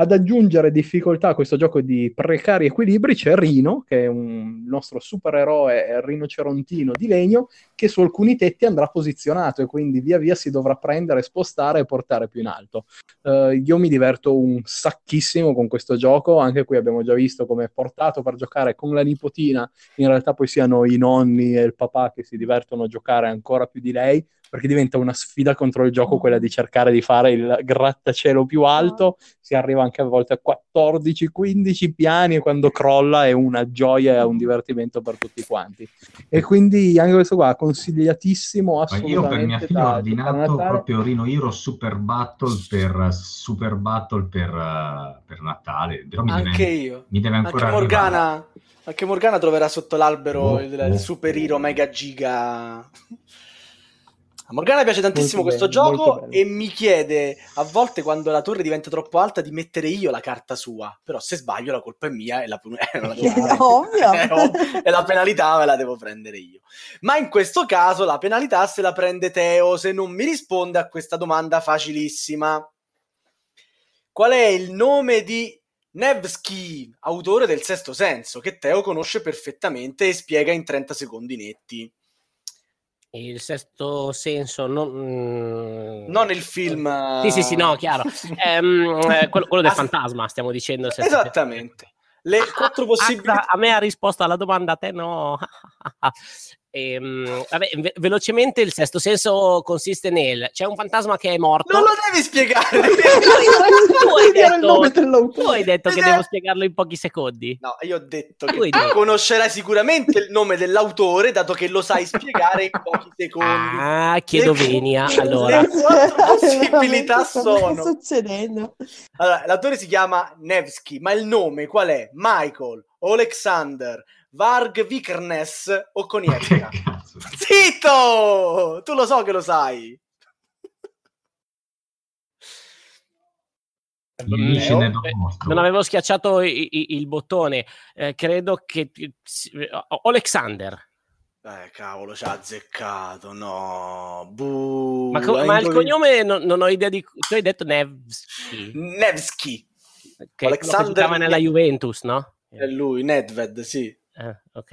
[SPEAKER 5] Ad aggiungere difficoltà a questo gioco di precari equilibri c'è Rino, che è un nostro supereroe rinocerontino di legno, che su alcuni tetti andrà posizionato e quindi via via si dovrà prendere, spostare e portare più in alto. Eh, io mi diverto un sacchissimo con questo gioco, anche qui abbiamo già visto come è portato per giocare con la nipotina, in realtà poi siano i nonni e il papà che si divertono a giocare ancora più di lei, perché diventa una sfida contro il gioco quella di cercare di fare il grattacielo più alto, si arriva anche a volte a 14-15 piani e quando crolla è una gioia e un divertimento per tutti quanti. E quindi anche questo qua consigliatissimo
[SPEAKER 6] Ma
[SPEAKER 5] assolutamente.
[SPEAKER 6] io per mia figlia ho ordinato
[SPEAKER 5] Natale.
[SPEAKER 6] proprio Rino Hero Super Battle per, Super Battle per, per Natale. Però mi
[SPEAKER 2] Anche
[SPEAKER 6] deve,
[SPEAKER 2] io.
[SPEAKER 6] mi deve
[SPEAKER 2] Anche
[SPEAKER 6] ancora arrivare.
[SPEAKER 2] Morgana, anche Morgana troverà sotto l'albero
[SPEAKER 6] Oh,
[SPEAKER 2] il,
[SPEAKER 6] oh,
[SPEAKER 2] il super hero
[SPEAKER 6] oh.
[SPEAKER 2] mega giga. A Morgana piace tantissimo
[SPEAKER 5] Molto
[SPEAKER 2] questo
[SPEAKER 5] bello,
[SPEAKER 2] gioco e mi chiede a volte quando la torre diventa troppo alta di mettere io la carta sua. Però se sbaglio la colpa è mia e la, eh, la prendere.
[SPEAKER 4] Ovvio.
[SPEAKER 2] Eh, ovvio. e la penalità me la devo prendere io. Ma in questo caso la penalità se la prende Teo se non mi risponde a questa domanda facilissima. Qual è il nome di Nevsky, autore del Sesto Senso, che Teo conosce perfettamente e spiega in 30 secondi netti?
[SPEAKER 3] Il sesto senso, non... mm,
[SPEAKER 2] Non il film.
[SPEAKER 3] Sì, sì, sì, no, chiaro. Ehm, eh, quello, quello del
[SPEAKER 2] Ah,
[SPEAKER 3] fantasma, stiamo dicendo.
[SPEAKER 2] Esattamente. Le quattro possibilità.
[SPEAKER 3] Axa, a me ha risposto alla domanda, a te no. Ehm, vabbè, ve- velocemente il sesto senso consiste nel c'è un fantasma che è morto.
[SPEAKER 2] Non lo devi spiegare.
[SPEAKER 3] tu hai
[SPEAKER 5] Era il nome
[SPEAKER 3] detto,
[SPEAKER 5] dell'autore.
[SPEAKER 3] tu hai detto che
[SPEAKER 2] è-
[SPEAKER 3] devo spiegarlo in pochi secondi.
[SPEAKER 2] No, io ho detto che conoscerai sicuramente il nome dell'autore, dato che lo sai spiegare in pochi secondi.
[SPEAKER 3] Ah, chiedo
[SPEAKER 2] Le-
[SPEAKER 3] venia. Allora,
[SPEAKER 2] Le quattro possibilità sono.
[SPEAKER 4] succedendo?
[SPEAKER 2] Allora, l'autore si chiama Nevsky, ma il nome qual è? Michael, Alexander, Varg Vikernes o
[SPEAKER 6] Che
[SPEAKER 2] Konietzka? Zitto! Tu lo so che lo sai.
[SPEAKER 3] Eh, eh,
[SPEAKER 6] nostro.
[SPEAKER 3] non avevo schiacciato i- i- il bottone. Eh, credo che oh, Alexander.
[SPEAKER 2] Eh, cavolo, ci ha azzeccato, no. Buh,
[SPEAKER 3] Ma, co- ma il cognome non, non ho idea di. Tu hai detto Nevsky.
[SPEAKER 2] Nevsky,
[SPEAKER 3] Che
[SPEAKER 2] Alexander
[SPEAKER 3] giocava nella
[SPEAKER 2] Ne-
[SPEAKER 3] Juventus, no?
[SPEAKER 2] è lui, Nedved, sì.
[SPEAKER 3] Eh, ok.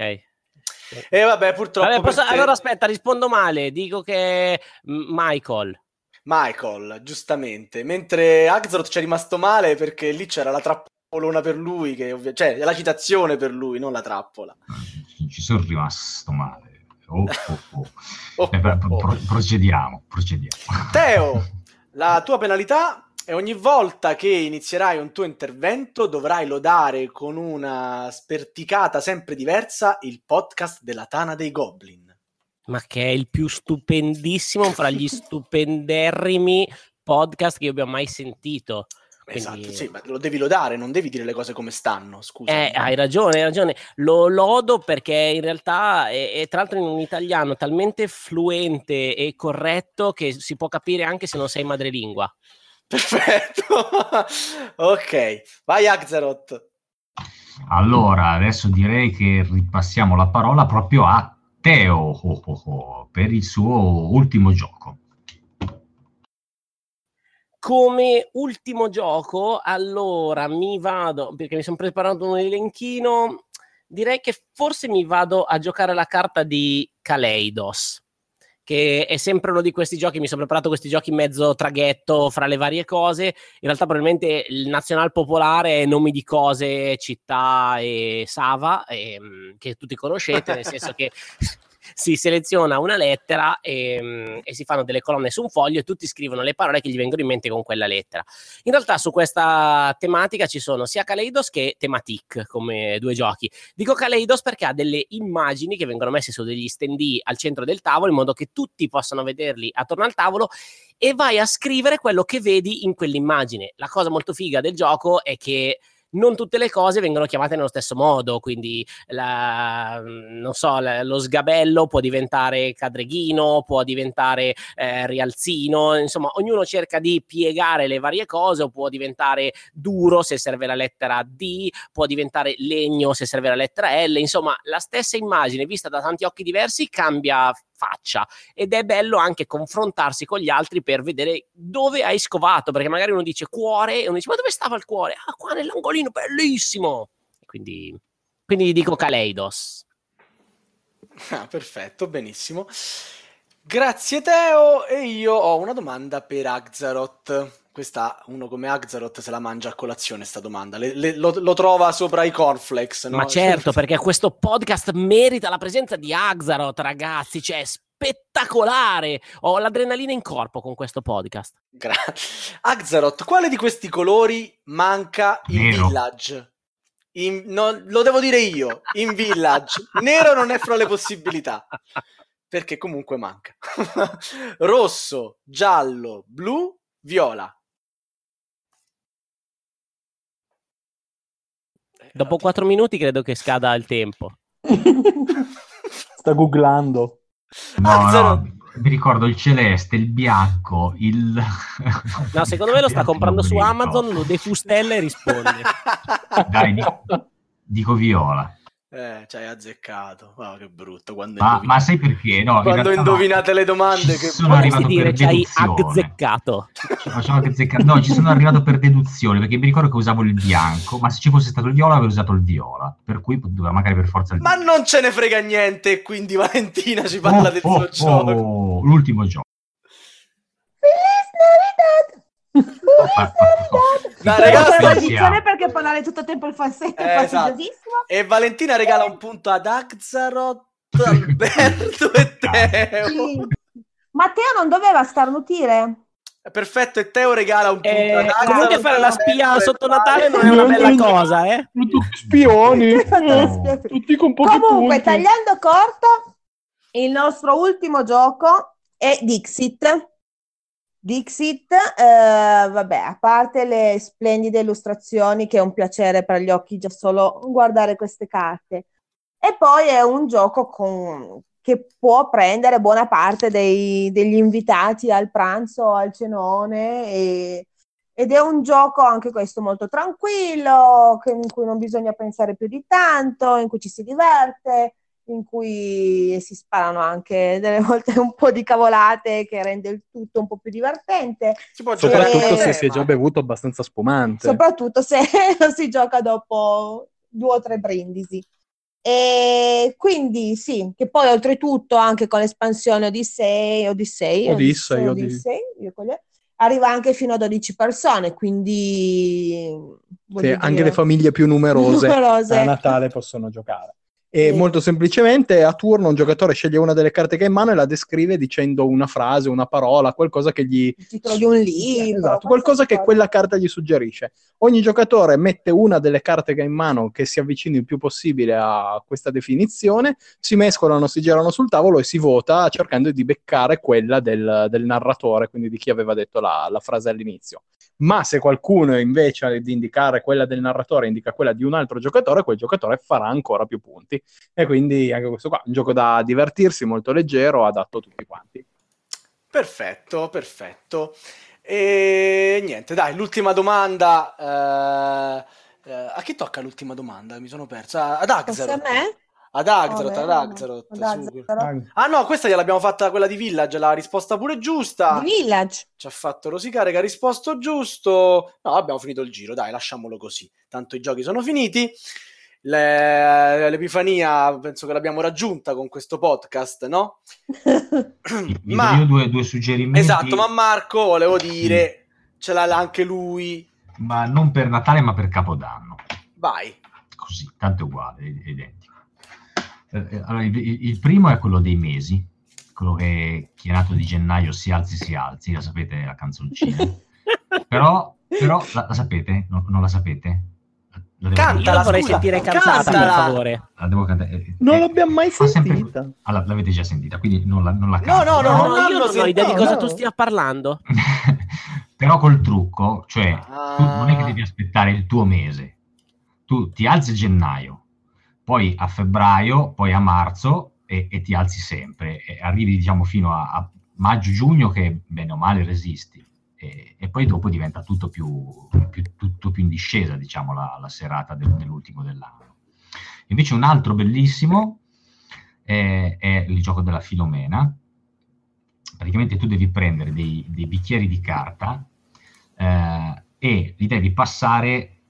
[SPEAKER 2] E vabbè, purtroppo
[SPEAKER 3] Vabbè, posso-
[SPEAKER 2] te-
[SPEAKER 3] allora aspetta, rispondo male. Dico che è M- Michael.
[SPEAKER 2] Michael, giustamente. Mentre Axelrod ci è rimasto male perché lì c'era la trappolona per lui, che ovvia- cioè la citazione per lui, non la trappola.
[SPEAKER 6] Ci sono rimasto male. Oh, oh, oh.
[SPEAKER 2] Oh,
[SPEAKER 6] Eh, beh,
[SPEAKER 2] oh, oh.
[SPEAKER 6] pro- procediamo, procediamo.
[SPEAKER 2] Teo, la tua penalità è ogni volta che inizierai un tuo intervento dovrai lodare con una sperticata sempre diversa il podcast della Tana dei Goblin.
[SPEAKER 3] Ma che è il più stupendissimo fra gli stupenderrimi podcast che io abbia mai sentito. Quindi-
[SPEAKER 2] Esatto, sì, ma lo devi lodare, non devi dire le cose come stanno, scusa.
[SPEAKER 3] Eh, hai ragione, hai ragione. Lo lodo perché in realtà è, è tra l'altro in un italiano talmente fluente e corretto che si può capire anche se non sei madrelingua.
[SPEAKER 2] Perfetto. ok, vai Axelrod.
[SPEAKER 6] Allora, adesso direi che ripassiamo la parola proprio a Teo oh, oh, oh, per il suo ultimo gioco.
[SPEAKER 3] Come ultimo gioco, allora mi vado, perché mi sono preparato un elenchino, direi che forse mi vado a giocare la carta di Kaleidos, che è sempre uno di questi giochi, mi sono preparato questi giochi in mezzo traghetto fra le varie cose, in realtà probabilmente il nazional popolare è nomi di cose, città e Sava, ehm, che tutti conoscete, nel senso che si seleziona una lettera e, e si fanno delle colonne su un foglio e tutti scrivono le parole che gli vengono in mente con quella lettera. In realtà su questa tematica ci sono sia Kaleidos che Thematic come due giochi. Dico Kaleidos perché ha delle immagini che vengono messe su degli stendi al centro del tavolo in modo che tutti possano vederli attorno al tavolo e vai a scrivere quello che vedi in quell'immagine. La cosa molto figa del gioco è che non tutte le cose vengono chiamate nello stesso modo, quindi la, non so, la- lo sgabello può diventare cadreghino, può diventare eh, rialzino, insomma, ognuno cerca di piegare le varie cose, o può diventare duro se serve la lettera D, può diventare legno se serve la lettera L, insomma, la stessa immagine vista da tanti occhi diversi cambia faccia ed è bello anche confrontarsi con gli altri per vedere dove hai scovato, perché magari uno dice cuore e uno dice ma dove stava il cuore? Ah, qua nell'angolino, bellissimo! Quindi, quindi dico Kaleidos.
[SPEAKER 2] Ah, perfetto, benissimo. Grazie Teo e io ho una domanda per Axaroth. Questa, uno come Axaroth se la mangia a colazione sta domanda, Le- le- lo, lo trova sopra i cornflakes, no?
[SPEAKER 3] Ma certo, perché questo podcast merita la presenza di Axaroth, ragazzi, cioè spettacolare. Ho l'adrenalina in corpo con questo podcast.
[SPEAKER 2] Gra- Axaroth, quale di questi colori manca in
[SPEAKER 6] Nero.
[SPEAKER 2] Village? In- no, lo devo dire io, in Village. Nero non è fra le possibilità, perché comunque manca. Rosso, giallo, blu, viola.
[SPEAKER 3] Dopo quattro minuti credo che scada il tempo.
[SPEAKER 5] Sta googlando.
[SPEAKER 6] No,
[SPEAKER 2] Axaroth.
[SPEAKER 6] no, mi ricordo il celeste, il bianco, il...
[SPEAKER 3] No, secondo me lo sta comprando su Amazon, lo defustella e risponde.
[SPEAKER 6] Dai, di- dico viola.
[SPEAKER 2] Eh, ci hai azzeccato. Wow, che brutto. Quando,
[SPEAKER 6] Ma, ma sai perché? No,
[SPEAKER 2] quando
[SPEAKER 6] realtà no.
[SPEAKER 2] indovinate le domande,
[SPEAKER 6] Ci
[SPEAKER 2] che
[SPEAKER 6] sono arrivato
[SPEAKER 3] dire
[SPEAKER 6] per
[SPEAKER 3] ci azzeccato.
[SPEAKER 6] No, ci sono arrivato per deduzione perché mi ricordo che usavo il bianco, ma se ci fosse stato il viola avrei usato il viola, per cui doveva magari per forza il
[SPEAKER 2] Ma non ce ne frega niente, e quindi Valentina ci parla del
[SPEAKER 6] Oh,
[SPEAKER 2] suo
[SPEAKER 6] oh,
[SPEAKER 2] gioco.
[SPEAKER 6] oh, l'ultimo gioco.
[SPEAKER 4] Feliz Navidad! Però
[SPEAKER 2] ragazzi,
[SPEAKER 4] edizione perché parlare tutto il tempo il falsetto
[SPEAKER 2] Eh,
[SPEAKER 4] è
[SPEAKER 2] esatto. E Valentina regala un punto ad Axaroth, Alberto e Teo.
[SPEAKER 4] Sì. Matteo non doveva starnutire?
[SPEAKER 2] Perfetto, e Teo regala un punto
[SPEAKER 3] Eh,
[SPEAKER 2] ad Axaroth.
[SPEAKER 3] comunque fare la spia sotto Natale non è una bella cosa, eh?
[SPEAKER 5] Tutti spioni.
[SPEAKER 4] Fantastico.
[SPEAKER 5] Tutti con pochi
[SPEAKER 4] Comunque,
[SPEAKER 5] punti.
[SPEAKER 4] tagliando corto, il nostro ultimo gioco è Dixit. Dixit, eh, vabbè, a parte le splendide illustrazioni, che è un piacere per gli occhi già solo guardare queste carte, e poi è un gioco con- che può prendere buona parte dei- degli invitati al pranzo, al cenone, e- ed è un gioco anche questo molto tranquillo, che- in cui non bisogna pensare più di tanto, in cui ci si diverte, in cui si sparano anche delle volte un po' di cavolate che rende il tutto un po' più divertente,
[SPEAKER 2] Si può giocare
[SPEAKER 5] Soprattutto se si è già bevuto abbastanza spumante.
[SPEAKER 4] soprattutto se lo si gioca dopo due o tre brindisi. E quindi sì, che poi oltretutto anche con l'espansione Odyssey, Odyssey, io con le- arriva anche fino a 12 persone, quindi
[SPEAKER 5] Sì, anche
[SPEAKER 4] dire,
[SPEAKER 5] le famiglie più numerose
[SPEAKER 4] numerose.
[SPEAKER 5] a Natale possono giocare. E
[SPEAKER 4] Sì.
[SPEAKER 5] molto semplicemente a turno un giocatore sceglie una delle carte che ha in mano e la descrive dicendo una frase, una parola, qualcosa che gli
[SPEAKER 4] il titolo di un libro,
[SPEAKER 5] Esatto, qualcosa che quella carta gli suggerisce. Ogni giocatore mette una delle carte che ha in mano che si avvicini il più possibile a questa definizione, si mescolano, si girano sul tavolo e si vota cercando di beccare quella del, del narratore, quindi di chi aveva detto la, la frase all'inizio. Ma se qualcuno invece di indicare quella del narratore indica quella di un altro giocatore, quel giocatore farà ancora più punti. E quindi anche questo qua è un gioco da divertirsi, molto leggero, adatto a tutti quanti.
[SPEAKER 2] Perfetto, perfetto. E niente, dai, l'ultima domanda. eh, eh, a chi tocca l'ultima domanda? Mi sono persa. Ad
[SPEAKER 4] Forse a me?
[SPEAKER 2] Ad
[SPEAKER 4] Vabbè,
[SPEAKER 2] ad. Axaroth. Ah no, questa gliel'abbiamo fatta quella di Village, la risposta pure giusta.
[SPEAKER 4] Di Village.
[SPEAKER 2] Ci ha fatto rosicare che ha risposto giusto. No, abbiamo finito il giro, dai, lasciamolo così. Tanto i giochi sono finiti. Le- L'epifania penso che l'abbiamo raggiunta con questo podcast, no?
[SPEAKER 6] Do
[SPEAKER 2] ma
[SPEAKER 6] io due, due suggerimenti.
[SPEAKER 2] esatto, ma Marco volevo dire, ce l'ha anche lui.
[SPEAKER 6] ma non per Natale, ma per Capodanno.
[SPEAKER 2] Vai.
[SPEAKER 6] Così, tanto è uguale, è identico. Eh, eh, allora, il, il- primo è quello dei mesi, quello che chi è nato di gennaio si alzi, si alzi, la sapete la canzoncina. però, però la, la sapete? No- non la sapete? La
[SPEAKER 2] Canta.
[SPEAKER 3] La vorrei sentire cantata, per favore.
[SPEAKER 6] La devo cantare. eh,
[SPEAKER 5] Non
[SPEAKER 6] eh,
[SPEAKER 5] l'abbiamo mai
[SPEAKER 6] fa sempre-
[SPEAKER 5] sentita.
[SPEAKER 6] Ah, la- l'avete già sentita, quindi non la, non la
[SPEAKER 2] No,
[SPEAKER 6] canto.
[SPEAKER 2] no, no,
[SPEAKER 3] No,
[SPEAKER 2] non
[SPEAKER 3] no,
[SPEAKER 2] hanno
[SPEAKER 3] io non ho idea di
[SPEAKER 5] no,
[SPEAKER 3] cosa
[SPEAKER 5] no.
[SPEAKER 3] tu stia parlando.
[SPEAKER 6] però col trucco, cioè
[SPEAKER 2] Ah.
[SPEAKER 6] tu non è che devi aspettare il tuo mese, tu ti alzi gennaio, poi a febbraio, poi a marzo e, e ti alzi sempre, e arrivi diciamo fino a, a maggio-giugno che bene o male resisti e, e poi dopo diventa tutto più, più- tutto più in discesa, diciamo, la, la serata del- dell'ultimo dell'anno. Invece un altro bellissimo è, è il gioco della Filomena. Praticamente tu devi prendere dei, dei bicchieri di carta eh, e li devi passare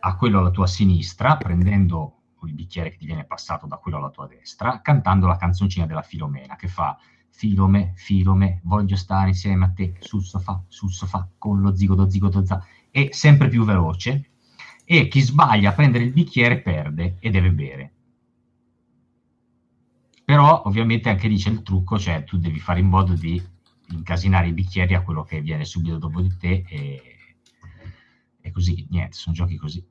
[SPEAKER 6] a quello alla tua sinistra, prendendo il bicchiere che ti viene passato da quello alla tua destra, cantando la canzoncina della Filomena che fa Filome, Filome, voglio stare insieme a te sul sofà, sul sofà, con lo zigoto, zigoto, za, e sempre più veloce. E chi sbaglia a prendere il bicchiere perde e deve bere. Però ovviamente anche lì c'è il trucco, cioè tu devi fare in modo di incasinare i bicchieri a quello che viene subito dopo di te e, e così, niente, sono giochi così.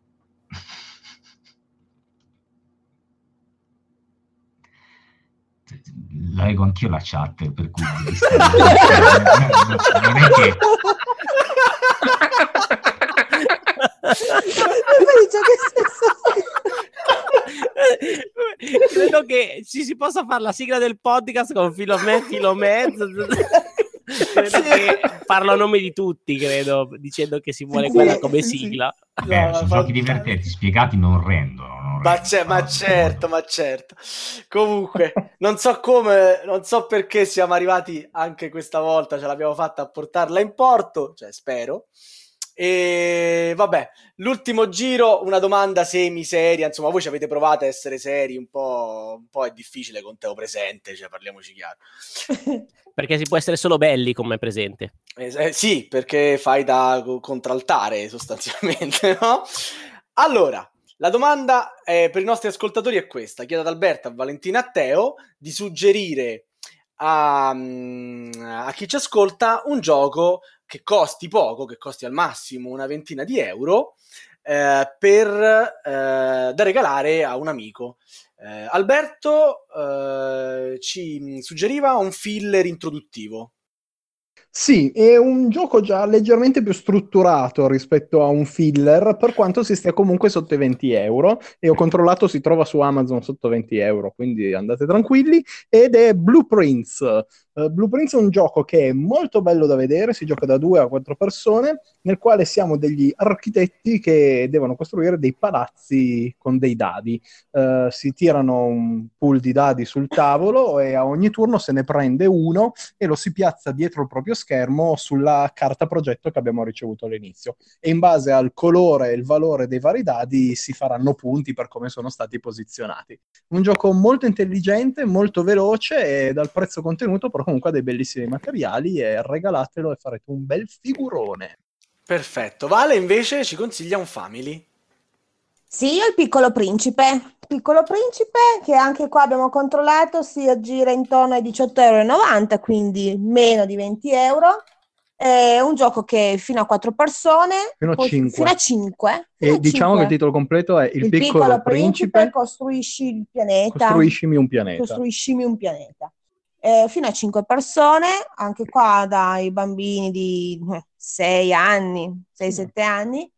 [SPEAKER 6] La leggo anch'io la chat, per cui non è che
[SPEAKER 3] credo che ci si possa fare la sigla del podcast con Filomè, Filomè. Credo sì. che parlo a nome di tutti, credo, dicendo che si vuole quella come sigla.
[SPEAKER 6] Eh, no, sono giochi divertenti, spiegati non rendono. Non
[SPEAKER 2] ma, rendono, ma certo, ma certo. Comunque, non so come, non so perché siamo arrivati anche questa volta, ce l'abbiamo fatta a portarla in porto, cioè spero. E vabbè, l'ultimo giro, una domanda semi-seria, insomma, voi ci avete provato a essere seri, un po', un po' è difficile con Teo presente, cioè parliamoci chiaro.
[SPEAKER 3] perché si può essere solo belli come presente.
[SPEAKER 2] Eh, eh, sì, perché fai da contraltare sostanzialmente, no? Allora, la domanda eh, per i nostri ascoltatori è questa, chiedo ad Alberto, a Valentina a Teo di suggerire a, mm, a chi ci ascolta un gioco che costi poco, che costi al massimo una ventina di euro, eh, per, eh, da regalare a un amico. Eh, Alberto eh, ci suggeriva un filler introduttivo.
[SPEAKER 5] Sì, è un gioco già leggermente più strutturato rispetto a un filler, per quanto si stia comunque sotto i 20 euro. E ho controllato, si trova su Amazon sotto 20 euro, quindi andate tranquilli. Ed è Blueprints, Uh, Blueprints è un gioco che è molto bello da vedere, si gioca da due a quattro persone, nel quale siamo degli architetti che devono costruire dei palazzi con dei dadi. Uh, si tirano un pool di dadi sul tavolo e a ogni turno se ne prende uno e lo si piazza dietro il proprio schermo sulla carta progetto che abbiamo ricevuto all'inizio. E in base al colore e il valore dei vari dadi si faranno punti per come sono stati posizionati. Un gioco molto intelligente, molto veloce e dal prezzo contenuto comunque ha dei bellissimi materiali e regalatelo e farete un bel figurone.
[SPEAKER 2] Perfetto. Vale invece ci consiglia un family.
[SPEAKER 4] Sì, io il piccolo principe. Piccolo principe che anche qua abbiamo controllato si aggira intorno ai 18,90 euro, quindi meno di 20 euro. È un gioco che fino a 4 persone,
[SPEAKER 5] fino a 5.
[SPEAKER 4] Fino a 5
[SPEAKER 5] e a diciamo 5. che il titolo completo è Il, il piccolo, piccolo principe, principe,
[SPEAKER 4] costruisci il pianeta.
[SPEAKER 5] Costruiscimi un pianeta.
[SPEAKER 4] Costruiscimi un pianeta eh, fino a 5 persone, anche qua dai bambini di 6 anni, 6-7 anni,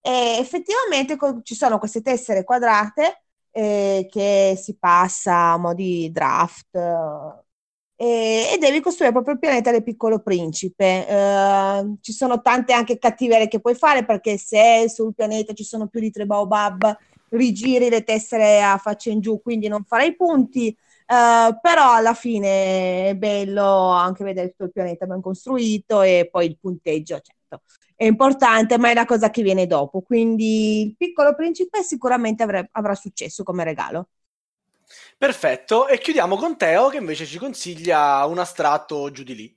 [SPEAKER 4] e effettivamente co- ci sono queste tessere quadrate eh, che si passa a mo' di draft eh, e devi costruire proprio il pianeta del piccolo principe. Eh, ci sono tante anche cattiverie che puoi fare perché se sul pianeta ci sono più di tre baobab, rigiri le tessere a faccia in giù, quindi non farai punti. Uh, però alla fine è bello anche vedere tutto il pianeta ben costruito e poi il punteggio, certo, è importante, ma è la cosa che viene dopo. Quindi il piccolo principe sicuramente avrà, avrà successo come regalo.
[SPEAKER 2] Perfetto, e chiudiamo con Teo che invece ci consiglia un astratto giù di lì.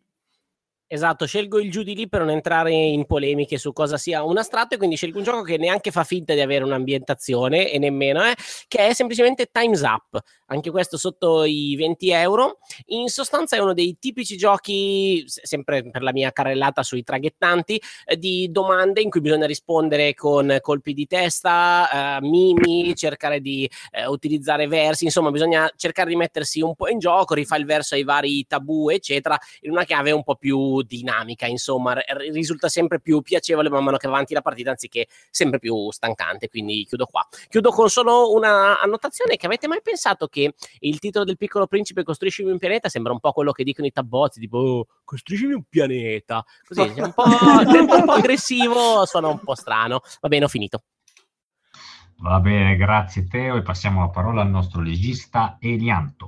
[SPEAKER 3] Esatto, scelgo il giù di lì per non entrare in polemiche su cosa sia un astratto e quindi scelgo un gioco che neanche fa finta di avere un'ambientazione e nemmeno è, eh, che è semplicemente Time's Up, anche questo sotto i 20 euro. In sostanza è uno dei tipici giochi, sempre per la mia carrellata sui traghettanti, eh, di domande in cui bisogna rispondere con colpi di testa, eh, mimi, cercare di eh, utilizzare versi, insomma bisogna cercare di mettersi un po' in gioco, rifà il verso ai vari tabù, eccetera, in una chiave un po' più dinamica, insomma, r- risulta sempre più piacevole man mano che avanti la partita anziché sempre più stancante, quindi chiudo qua. Chiudo con solo una annotazione che avete mai pensato che il titolo del piccolo principe costruiscimi un pianeta sembra un po' quello che dicono i tabbozzi, tipo oh, costruiscimi un pianeta, così è un po', un po' aggressivo, suona un po' strano. Va bene, ho finito.
[SPEAKER 6] Va bene, grazie Teo e passiamo la parola al nostro legista Elianto.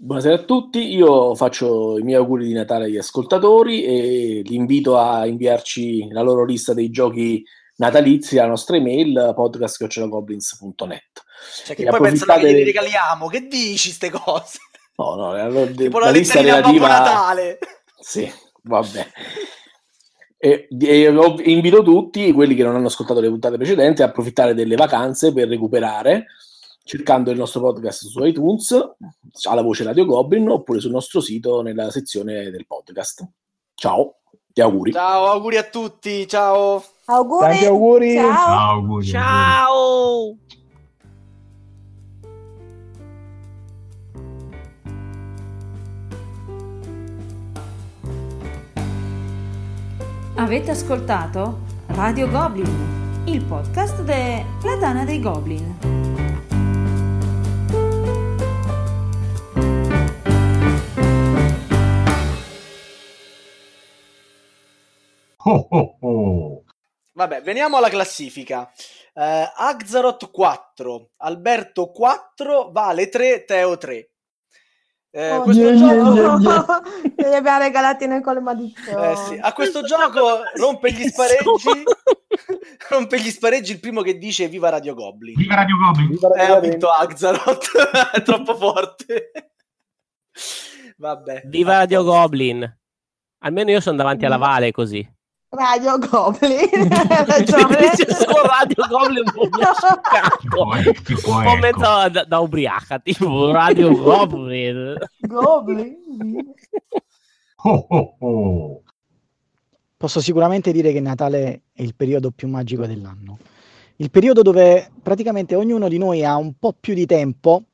[SPEAKER 7] Buonasera a tutti, io faccio i miei auguri di Natale agli ascoltatori e li invito a inviarci la loro lista dei giochi natalizi alla nostra email podcast.goblins.net.
[SPEAKER 2] Cioè che e poi pensano che li regaliamo, che dici queste cose?
[SPEAKER 7] No, no, allora, tipo la, la lista relativa...
[SPEAKER 2] Natale.
[SPEAKER 7] Sì, vabbè. E, e, invito tutti, quelli che non hanno ascoltato le puntate precedenti, a approfittare delle vacanze per recuperare cercando il nostro podcast su iTunes, alla voce Radio Goblin, oppure sul nostro sito nella sezione del podcast. Ciao e auguri.
[SPEAKER 2] Ciao, auguri a tutti, ciao.
[SPEAKER 4] Auguri.
[SPEAKER 5] Tanti auguri.
[SPEAKER 4] Ciao.
[SPEAKER 6] Ciao, auguri.
[SPEAKER 3] Ciao!
[SPEAKER 8] Avete ascoltato Radio Goblin, il podcast della Tana dei Goblin.
[SPEAKER 6] Oh, oh, oh.
[SPEAKER 2] Vabbè, veniamo alla classifica. Eh, Axaroth 4, Alberto 4, Vale 3, Teo 3. Eh,
[SPEAKER 4] Oh,
[SPEAKER 2] questo
[SPEAKER 5] yeah,
[SPEAKER 2] gioco...
[SPEAKER 5] yeah, yeah,
[SPEAKER 4] Li abbiamo regalati noi con le maledizioni.
[SPEAKER 2] Eh sì, A questo gioco rompe gli spareggi. rompe gli spareggi il primo che dice Viva Radio Goblin.
[SPEAKER 6] Viva Radio Goblin!
[SPEAKER 5] Viva
[SPEAKER 2] Eh,
[SPEAKER 5] Radio
[SPEAKER 2] ha vinto Axaroth, è troppo forte. Vabbè.
[SPEAKER 3] Viva Radio Goblin! Almeno io sono davanti alla Vale così.
[SPEAKER 4] Radio Goblin. Hai
[SPEAKER 3] Se
[SPEAKER 4] ragione.
[SPEAKER 3] dice solo Radio Goblin un po' scioccato.
[SPEAKER 6] puoi- ti
[SPEAKER 3] Un
[SPEAKER 6] puoi,
[SPEAKER 3] po'
[SPEAKER 6] ecco.
[SPEAKER 3] mezzo da, da ubriaca, tipo Radio Goblin.
[SPEAKER 4] Goblin.
[SPEAKER 6] Oh, oh, oh.
[SPEAKER 9] Posso sicuramente dire che Natale è il periodo più magico dell'anno. Il periodo dove praticamente ognuno di noi ha un po' più di tempo,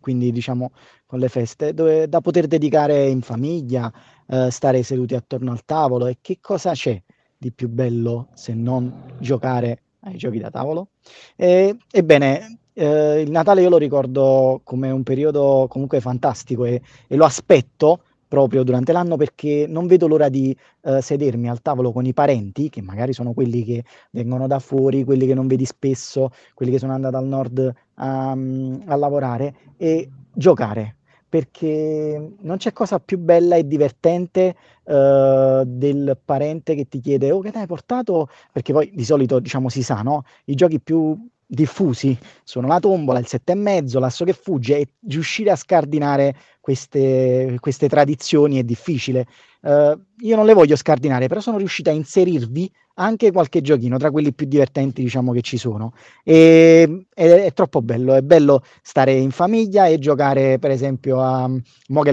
[SPEAKER 9] quindi diciamo con le feste, dove, da poter dedicare in famiglia, eh, stare seduti attorno al tavolo. E che cosa c'è di più bello se non giocare ai giochi da tavolo? E- ebbene, eh, il Natale io lo ricordo come un periodo comunque fantastico e, e lo aspetto proprio durante l'anno perché non vedo l'ora di eh, sedermi al tavolo con i parenti, che magari sono quelli che vengono da fuori, quelli che non vedi spesso, quelli che sono andati al nord a, mm, a lavorare e giocare. Perché non c'è cosa più bella e divertente eh, del parente che ti chiede: Oh, che te hai portato? Perché poi di solito, diciamo, si sa, no? I giochi più diffusi sono la tombola, il sette e mezzo, l'asso che fugge e riuscire a scardinare queste, queste tradizioni è difficile. Eh, io non le voglio scardinare, però sono riuscito a inserirvi anche qualche giochino tra quelli più divertenti, diciamo, che ci sono. E, è, è troppo bello, è bello stare in famiglia e giocare, per esempio, a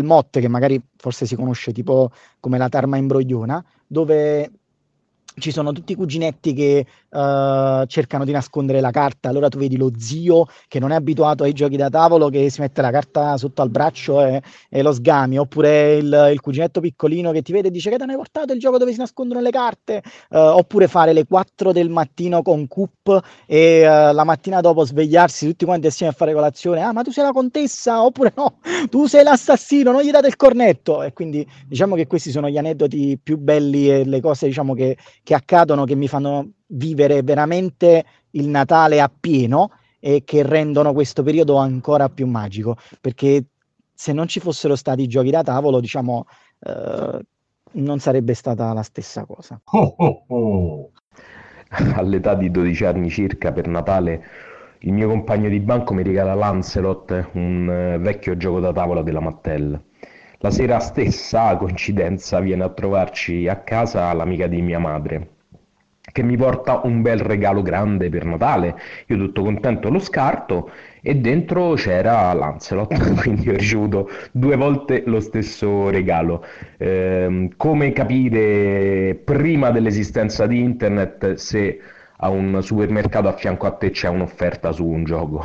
[SPEAKER 9] Mott, che magari forse si conosce tipo come la Tarma imbrogliona, dove ci sono tutti i cuginetti che eh, cercano di nascondere la carta, allora tu vedi lo zio che non è abituato ai giochi da tavolo che si mette la carta sotto al braccio e, e lo sgami, oppure il, il cuginetto piccolino che ti vede e dice che te ne hai portato il gioco dove si nascondono le carte, eh, oppure fare le 4 del mattino con Coop e eh, la mattina dopo svegliarsi tutti quanti assieme a fare colazione, ah ma tu sei la contessa, oppure no, tu sei l'assassino, non gli date il cornetto, e quindi diciamo che questi sono gli aneddoti più belli e le cose diciamo che che accadono che mi fanno vivere veramente il Natale appieno e che rendono questo periodo ancora più magico, perché se non ci fossero stati i giochi da tavolo, diciamo, eh, non sarebbe stata la stessa cosa.
[SPEAKER 6] Oh, oh, oh.
[SPEAKER 10] All'età di 12 anni circa per Natale il mio compagno di banco mi regala Lancelot, un eh, vecchio gioco da tavola della Mattel. La sera stessa, coincidenza, viene a trovarci a casa l'amica di mia madre, che mi porta un bel regalo grande per Natale. Io tutto contento lo scarto e dentro c'era Lancelot, quindi ho ricevuto due volte lo stesso regalo. Ehm, come capire prima dell'esistenza di internet se a un supermercato a fianco a te c'è un'offerta su un gioco?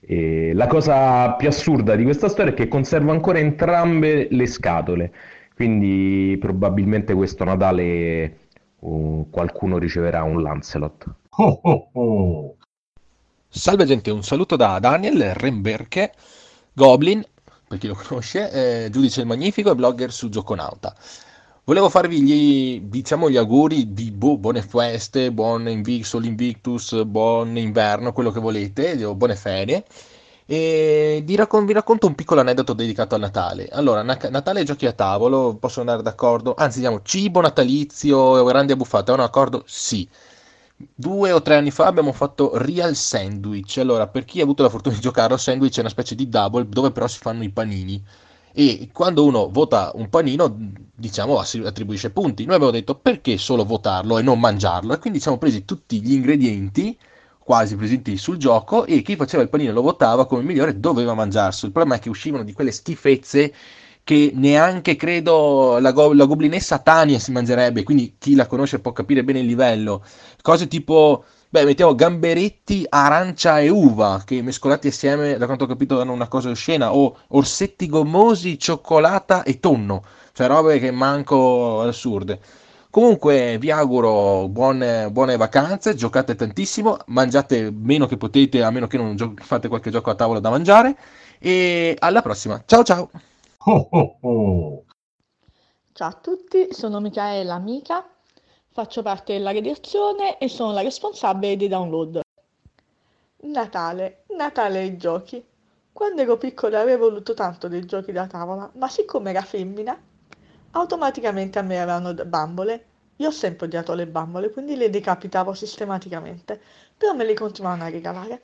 [SPEAKER 10] E la cosa più assurda di questa storia è che conservo ancora entrambe le scatole, quindi probabilmente questo Natale uh, qualcuno riceverà un Lancelot.
[SPEAKER 6] Oh, oh, oh.
[SPEAKER 11] Salve gente, un saluto da Daniel Remberche, Goblin, per chi lo conosce, eh, giudice il magnifico e blogger su Gioconauta. Volevo farvi gli, diciamo, gli auguri di boh, buone feste, buon Invictus, buon inverno, quello che volete, o buone ferie. E vi, raccon- vi racconto un piccolo aneddoto dedicato al Natale. Allora, Na- Natale giochi a tavolo, posso andare d'accordo? Anzi, diciamo, cibo natalizio, grandi abbuffate, sono d'accordo? Sì. Due o tre anni fa abbiamo fatto Real Sandwich. Allora, per chi ha avuto la fortuna di giocarlo, Sandwich è una specie di double dove però si fanno i panini. E quando uno vota un panino, diciamo, attribuisce punti. Noi abbiamo detto perché solo votarlo e non mangiarlo? E quindi siamo presi tutti gli ingredienti, quasi presenti sul gioco e chi faceva il panino lo votava come migliore doveva mangiarselo. Il problema è che uscivano di quelle schifezze che neanche credo la, go- la goblinessa Tania si mangerebbe, quindi chi la conosce può capire bene il livello. Cose tipo, beh, mettiamo gamberetti, arancia e uva, che mescolati assieme, da quanto ho capito, danno una cosa oscena, o orsetti gommosi, cioccolata e tonno, cioè robe che manco assurde. Comunque vi auguro buone, buone vacanze, giocate tantissimo, mangiate meno che potete, a meno che non gio- fate qualche gioco a tavola da mangiare. E alla prossima. Ciao ciao!
[SPEAKER 6] Oh, oh, oh.
[SPEAKER 12] Ciao a tutti, sono Michaela Amica, faccio parte della redazione e sono la responsabile dei download. Natale, Natale e giochi. Quando ero piccola avevo voluto tanto dei giochi da tavola, ma siccome era femmina, automaticamente a me avevano d- bambole. Io ho sempre odiato le bambole, quindi le decapitavo sistematicamente, però me le continuavano a regalare.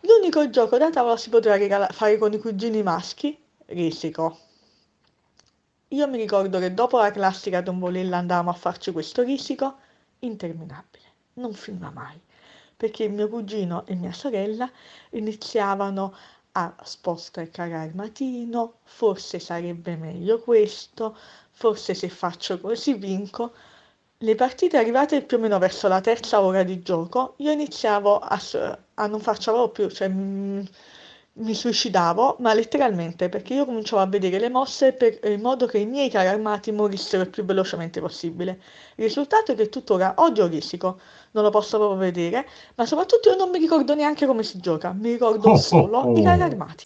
[SPEAKER 12] L'unico gioco da tavola si poteva regala- fare con i cugini maschi, risico. Io mi ricordo che dopo la classica tombolella andavamo a farci questo risico interminabile, non finiva mai, perché mio cugino e mia sorella iniziavano a sposta il cagare il matino, forse sarebbe meglio questo, forse se faccio così vinco. Le partite arrivate più o meno verso la terza ora di gioco, io iniziavo a, a non farcela più, cioè mm, mi suicidavo, ma letteralmente, perché io cominciavo a vedere le mosse per- in modo che i miei carri armati morissero il più velocemente possibile. Il risultato è che tuttora odio Risico, non lo posso proprio vedere, ma soprattutto io non mi ricordo neanche come si gioca, mi ricordo
[SPEAKER 6] Oh, oh,
[SPEAKER 12] solo i carri armati.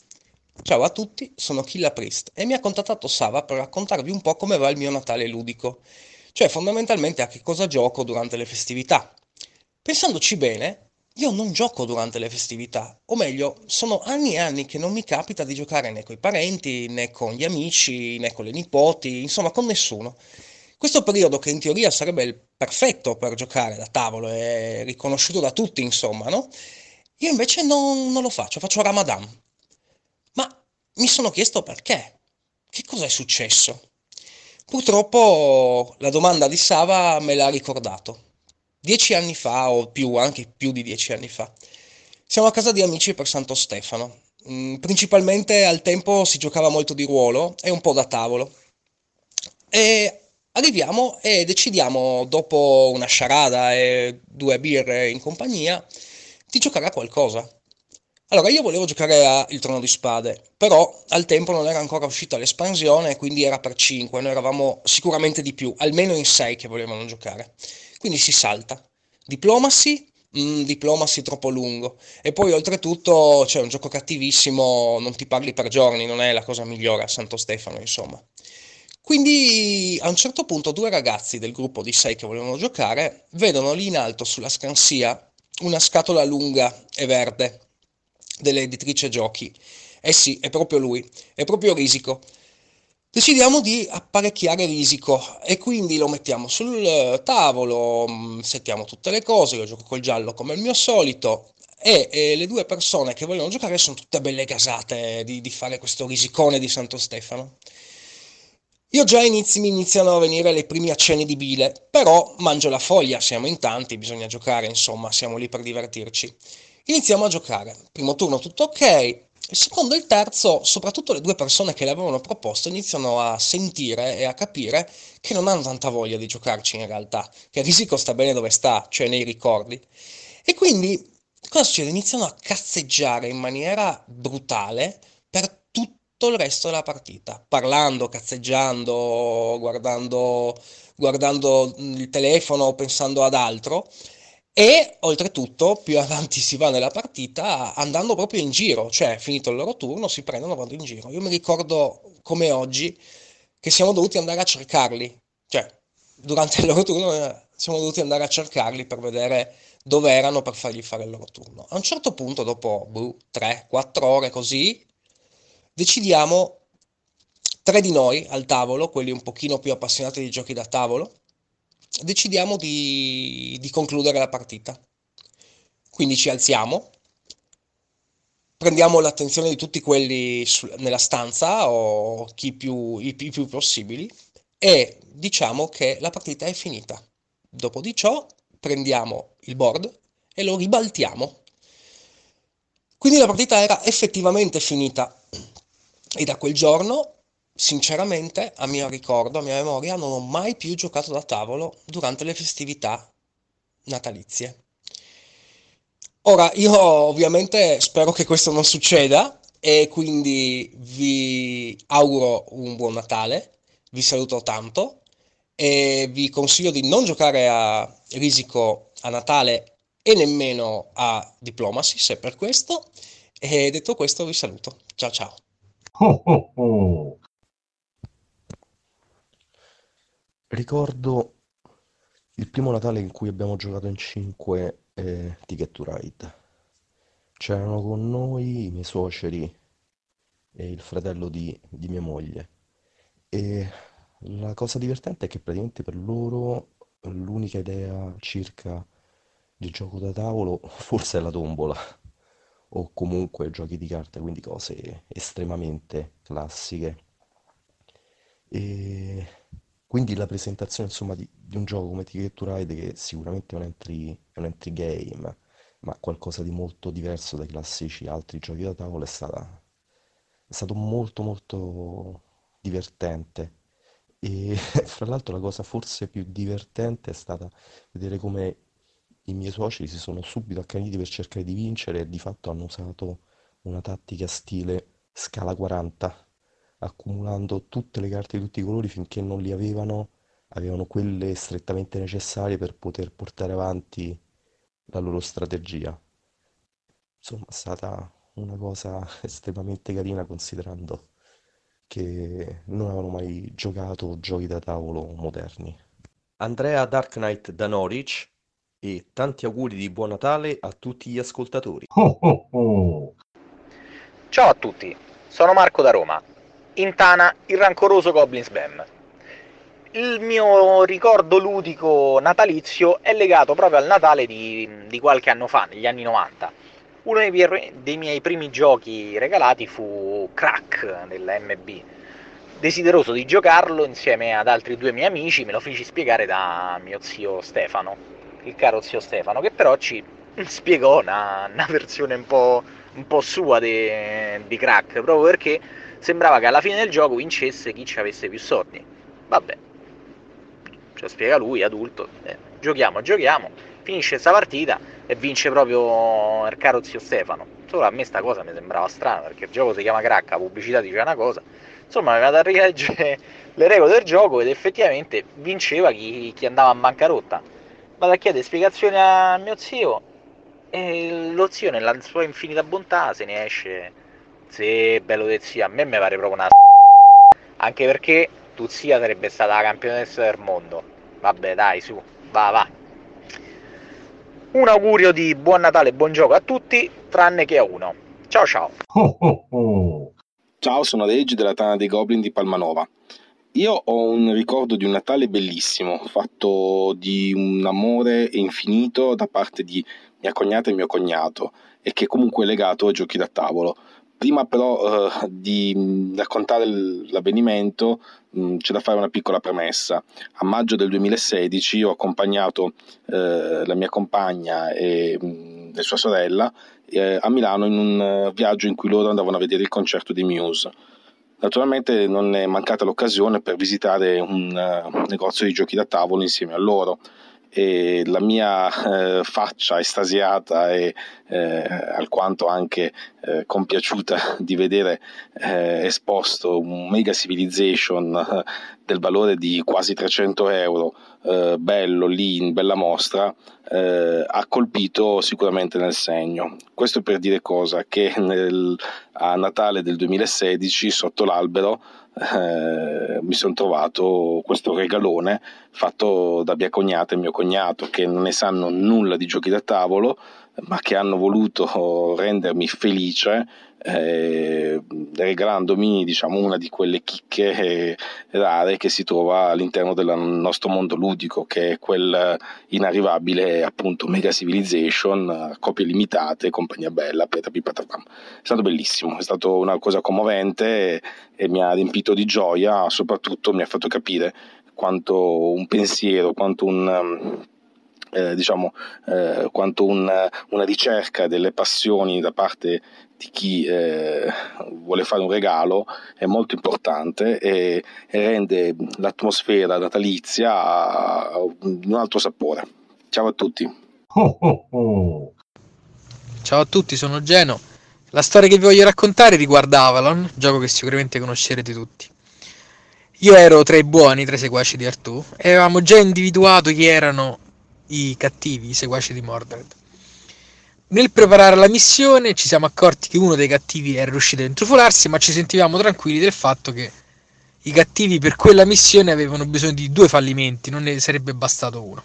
[SPEAKER 13] Ciao a tutti, sono Killa Priest e mi ha contattato Sava per raccontarvi un po' come va il mio Natale ludico, cioè fondamentalmente a che cosa gioco durante le festività. Pensandoci bene, io non gioco durante le festività, o meglio, sono anni e anni che non mi capita di giocare né con i parenti, né con gli amici, né con le nipoti, insomma con nessuno. Questo periodo che in teoria sarebbe il perfetto per giocare da tavolo, è riconosciuto da tutti, insomma, no? Io invece non, non lo faccio, faccio Ramadan. Ma mi sono chiesto perché. Che cosa è successo? Purtroppo la domanda di Sava me l'ha ricordato. Dieci anni fa, o più, anche più di dieci anni fa, siamo a casa di amici per Santo Stefano. Mm, principalmente al tempo si giocava molto di ruolo e un po' da tavolo. E arriviamo e decidiamo, dopo una sciarada e due birre in compagnia, di giocare a qualcosa. Allora, io volevo giocare a Il Trono di Spade, però al tempo non era ancora uscita l'espansione, quindi era per 5, noi eravamo sicuramente di più, almeno in 6 che volevano giocare. Quindi si salta. Diplomacy? Mm, diplomacy troppo lungo. E poi oltretutto c'è un gioco cattivissimo, non ti parli per giorni, non è la cosa migliore a Santo Stefano, insomma. Quindi a un certo punto due ragazzi del gruppo di 6 che volevano giocare vedono lì in alto sulla scansia una scatola lunga e verde dell'editrice giochi. Eh sì, è proprio lui, è proprio Risico. Decidiamo di apparecchiare Risico e quindi lo mettiamo sul tavolo, mm, settiamo tutte le cose, io gioco col giallo come il mio solito e, eh, le due persone che vogliono giocare sono tutte belle gasate di, di fare questo risicone di Santo Stefano. Io già inizi, mi iniziano a venire le primi accenni di bile, però mangio la foglia, siamo in tanti, bisogna giocare, insomma, siamo lì per divertirci. Iniziamo a giocare. Primo turno tutto ok. Il secondo e il terzo, soprattutto le due persone che l'avevano proposto, iniziano a sentire e a capire che non hanno tanta voglia di giocarci in realtà, che il risico sta bene dove sta, cioè nei ricordi. E quindi cosa succede? Iniziano a cazzeggiare in maniera brutale per tutto il resto della partita, parlando, cazzeggiando, guardando, guardando il telefono, pensando ad altro. E oltretutto, più avanti si va nella partita, andando proprio in giro, cioè finito il loro turno, si prendono vanno in giro. Io mi ricordo come oggi che siamo dovuti andare a cercarli, cioè durante il loro turno eh, siamo dovuti andare a cercarli per vedere dove erano per fargli fare il loro turno. A un certo punto, dopo boh, 3-4 ore così, decidiamo tre di noi al tavolo, quelli un pochino più appassionati di giochi da tavolo, decidiamo di, di concludere la partita. Quindi ci alziamo, prendiamo l'attenzione di tutti quelli su- nella stanza o chi più, i, i più possibili e diciamo che la partita è finita. Dopo di ciò prendiamo il board e lo ribaltiamo Quindi la partita era effettivamente finita e da quel giorno, sinceramente, a mio ricordo, a mia memoria, non ho mai più giocato da tavolo durante le festività natalizie. Ora, io ovviamente spero che questo non succeda e quindi vi auguro un buon Natale, vi saluto tanto e vi consiglio di non giocare a risico a Natale e nemmeno a Diplomacy, se per questo. E detto questo vi saluto. Ciao ciao.
[SPEAKER 14] Oh, oh, oh. Ricordo il primo Natale in cui abbiamo giocato in 5 eh, Ticket to Ride. C'erano con noi i miei suoceri e il fratello di, di mia moglie. E la cosa divertente è che praticamente per loro l'unica idea circa il gioco da tavolo forse è la tombola o comunque giochi di carte, quindi cose estremamente classiche. E quindi la presentazione insomma di, di un gioco come Ticket to Ride che sicuramente è un entry, è un entry game, ma qualcosa di molto diverso dai classici altri giochi da tavolo è stata è stato molto molto divertente. E fra l'altro la cosa forse più divertente è stata vedere come i miei suoceri si sono subito accaniti per cercare di vincere e di fatto hanno usato una tattica stile scala 40, accumulando tutte le carte di tutti i colori finché non li avevano, avevano quelle strettamente necessarie per poter portare avanti la loro strategia. Insomma, è stata una cosa estremamente carina considerando che non avevano mai giocato giochi da tavolo moderni. Andrea Dark Knight da Norwich e tanti auguri di buon Natale a tutti gli ascoltatori.
[SPEAKER 6] Oh, oh, oh.
[SPEAKER 15] Ciao a tutti, sono Marco da Roma. Intana il rancoroso Goblin Spam. Il mio ricordo ludico natalizio è legato proprio al Natale di, di qualche anno fa, negli anni 90. Uno dei miei, dei miei primi giochi regalati fu Crack dell'MB. Desideroso di giocarlo insieme ad altri due miei amici, me lo feci spiegare da mio zio Stefano, il caro zio Stefano, che però ci spiegò una, una versione un po', un po sua di Crack, proprio perché sembrava che alla fine del gioco vincesse chi ci avesse più soldi. Vabbè, ce lo spiega lui, adulto, eh, giochiamo, giochiamo, finisce questa partita e vince proprio il caro zio Stefano. Solo a me sta cosa mi sembrava strana, perché il gioco si chiama Crack, la pubblicità dice una cosa, insomma mi vado a rileggere le regole del gioco ed effettivamente vinceva chi, chi andava in bancarotta. Vado a chiedere spiegazioni a mio zio e lo zio nella sua infinita bontà se ne esce sì, bello del zio, a me mi pare proprio una anche perché tu zia sarebbe stata la campionessa del mondo. Vabbè, dai, su, va, va. Un augurio di buon Natale e buon gioco a tutti, tranne che a uno. Ciao ciao.
[SPEAKER 6] Oh, oh, oh.
[SPEAKER 16] Ciao, sono Reggi della Tana dei Goblin di Palmanova. Io ho un ricordo di un Natale bellissimo, fatto di un amore infinito da parte di mia cognata e mio cognato, e che comunque è legato ai giochi da tavolo. Prima però eh, di raccontare l'avvenimento mh, c'è da fare una piccola premessa. A maggio del 2016 ho accompagnato eh, la mia compagna e, mh, e sua sorella eh, a Milano in un viaggio in cui loro andavano a vedere il concerto di Muse. Naturalmente non è mancata l'occasione per visitare un uh, negozio di giochi da tavolo insieme a loro e la mia eh, faccia estasiata e eh, alquanto anche eh, compiaciuta di vedere eh, esposto un Mega Civilization eh, del valore di quasi 300 euro, eh, bello lì in bella mostra, ha colpito sicuramente nel segno. Questo per dire cosa? Che nel, a Natale del 2016 sotto l'albero eh, mi sono trovato questo regalone fatto da mia cognata e mio cognato che non ne sanno nulla di giochi da tavolo ma che hanno voluto rendermi felice eh, regalandomi diciamo, una di quelle chicche eh, rare che si trova all'interno del nostro mondo ludico, che è quel inarrivabile appunto Mega Civilization, copie limitate, compagnia bella, patapam. È stato bellissimo, è stata una cosa commovente e, e mi ha riempito di gioia, soprattutto mi ha fatto capire quanto un pensiero, quanto un, eh, diciamo, eh, quanto un, una ricerca delle passioni da parte di chi eh, vuole fare un regalo è molto importante e, e rende l'atmosfera natalizia un altro sapore. Ciao a tutti. Oh, oh,
[SPEAKER 17] oh. Ciao a tutti, sono Geno. La storia che vi voglio raccontare riguarda Avalon, gioco che sicuramente conoscerete tutti. Io ero tra i buoni, tra i seguaci di Artù, e avevamo già individuato chi erano i cattivi, i seguaci di Mordred. Nel preparare la missione ci siamo accorti che uno dei cattivi era riuscito a intrufolarsi, ma ci sentivamo tranquilli del fatto che i cattivi per quella missione avevano bisogno di due fallimenti, non ne sarebbe bastato uno.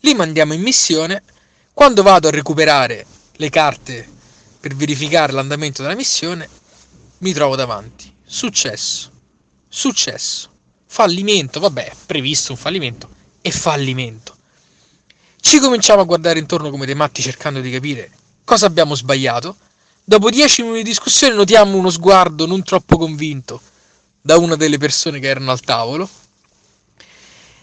[SPEAKER 17] Li mandiamo in missione, quando vado a recuperare le carte per verificare l'andamento della missione, mi trovo davanti. Successo. Successo. Fallimento, vabbè, previsto un fallimento e fallimento. Ci cominciamo a guardare intorno come dei matti cercando di capire cosa abbiamo sbagliato. Dopo dieci minuti di discussione notiamo uno sguardo non troppo convinto da una delle persone che erano al tavolo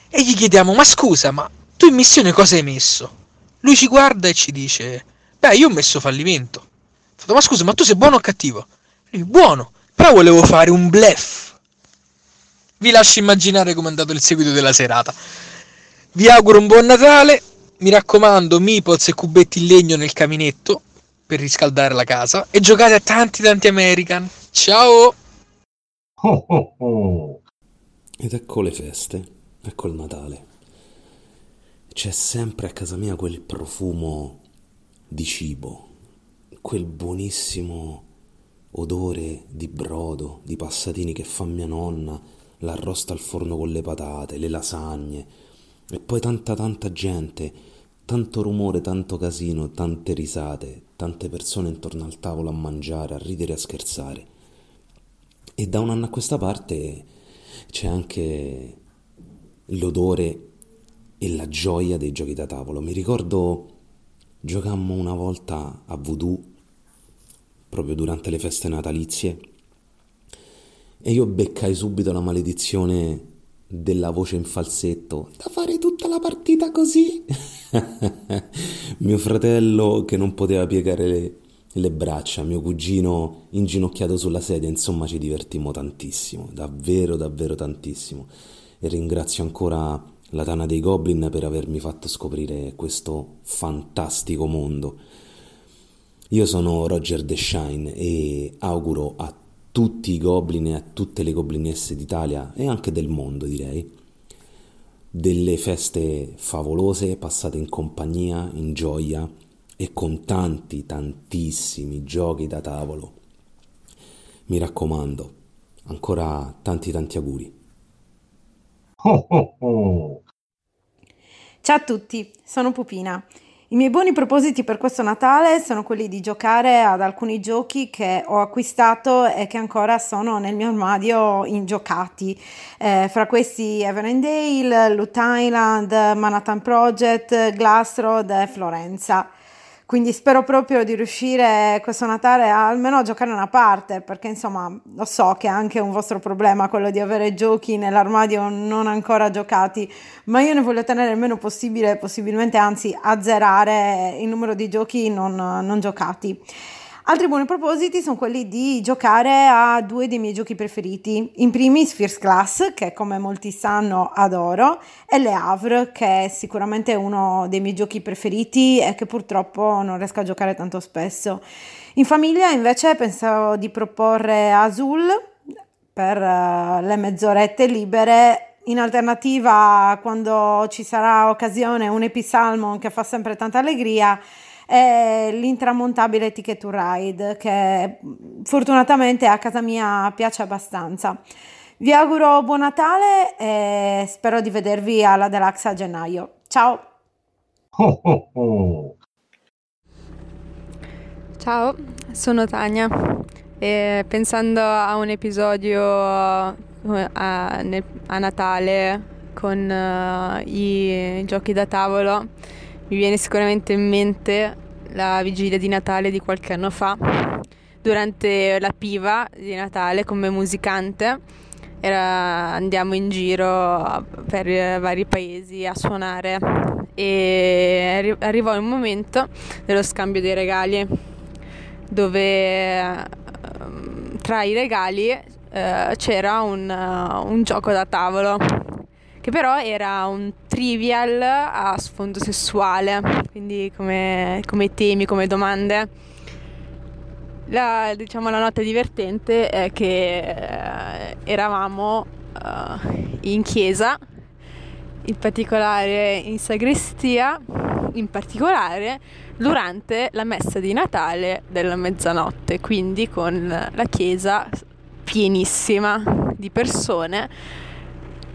[SPEAKER 17] e gli chiediamo ma scusa ma tu in missione cosa hai messo? Lui ci guarda e ci dice beh io ho messo fallimento. Fatto, ma scusa ma tu sei buono o cattivo? Lui, buono, però volevo fare un blef. Vi lascio immaginare com'è andato il seguito della serata. Vi auguro un buon Natale mi raccomando, Meeples e cubetti in legno nel caminetto per riscaldare la casa e giocate a tanti tanti American. Ciao!
[SPEAKER 18] Oh, oh, oh. Ed ecco le feste, ecco il Natale. C'è sempre a casa mia quel profumo di cibo, quel buonissimo odore di brodo, di passatini che fa mia nonna, l'arrosto al forno con le patate, le lasagne e poi tanta tanta gente tanto rumore, tanto casino, tante risate, tante persone intorno al tavolo a mangiare, a ridere a scherzare. E da un anno a questa parte c'è anche l'odore e la gioia dei giochi da tavolo. Mi ricordo giocammo una volta a voodoo proprio durante le feste natalizie e io beccai subito la maledizione della voce in falsetto da fare tutta la partita così. mio fratello che non poteva piegare le, le, braccia, mio cugino inginocchiato sulla sedia, insomma ci divertimmo tantissimo, davvero davvero tantissimo. E ringrazio ancora la Tana dei Goblin per avermi fatto scoprire questo fantastico mondo. Io sono Roger Shine e auguro a tutti i goblin e a tutte le goblinesse d'Italia e anche del mondo, direi. Delle feste favolose passate in compagnia, in gioia e con tanti, tantissimi giochi da tavolo. Mi raccomando, ancora tanti tanti auguri.
[SPEAKER 1] Oh, oh, oh. Ciao a tutti, sono Pupina i miei buoni propositi per questo Natale sono quelli di giocare ad alcuni giochi che ho acquistato e che ancora sono nel mio armadio ingiocati. Eh, fra questi Everdale, Loot Island, Manhattan Project, Glassroad e Florenza. Quindi spero proprio di riuscire questo Natale a almeno a giocare una parte, perché insomma lo so che è anche un vostro problema quello di avere giochi nell'armadio non ancora giocati, ma io ne voglio tenere il meno possibile, possibilmente anzi azzerare il numero di giochi non, non giocati. Altri buoni propositi sono quelli di giocare a due dei miei giochi preferiti. In primis First Class, che come molti sanno adoro, e Le Havre, che è sicuramente uno dei miei giochi preferiti e che purtroppo non riesco a giocare tanto spesso. In famiglia invece pensavo di proporre Azul per uh, le mezz'orette libere in alternativa quando ci sarà occasione un Episalmon che fa sempre tanta allegria è l'intramontabile Ticket to Ride che fortunatamente a casa mia piace abbastanza. Vi auguro buon Natale e spero di vedervi alla Deluxe a gennaio. Ciao! Oh, oh, oh.
[SPEAKER 19] Ciao, sono Tania e pensando a un episodio eh, a, a Natale con uh, i giochi da tavolo mi viene sicuramente in mente la vigilia di Natale di qualche anno fa, durante la piva di Natale come musicante. Era, andiamo in giro per vari paesi a suonare e arri- arrivò il momento dello scambio dei regali dove ehm, tra i regali eh, c'era un, uh, un gioco da tavolo che però era un trivial a sfondo sessuale, quindi come, come temi, come domande. La, diciamo, la nota divertente è che eh, eravamo uh, in chiesa, in particolare in sagrestia, in particolare durante la messa di Natale della mezzanotte, quindi con la chiesa pienissima di persone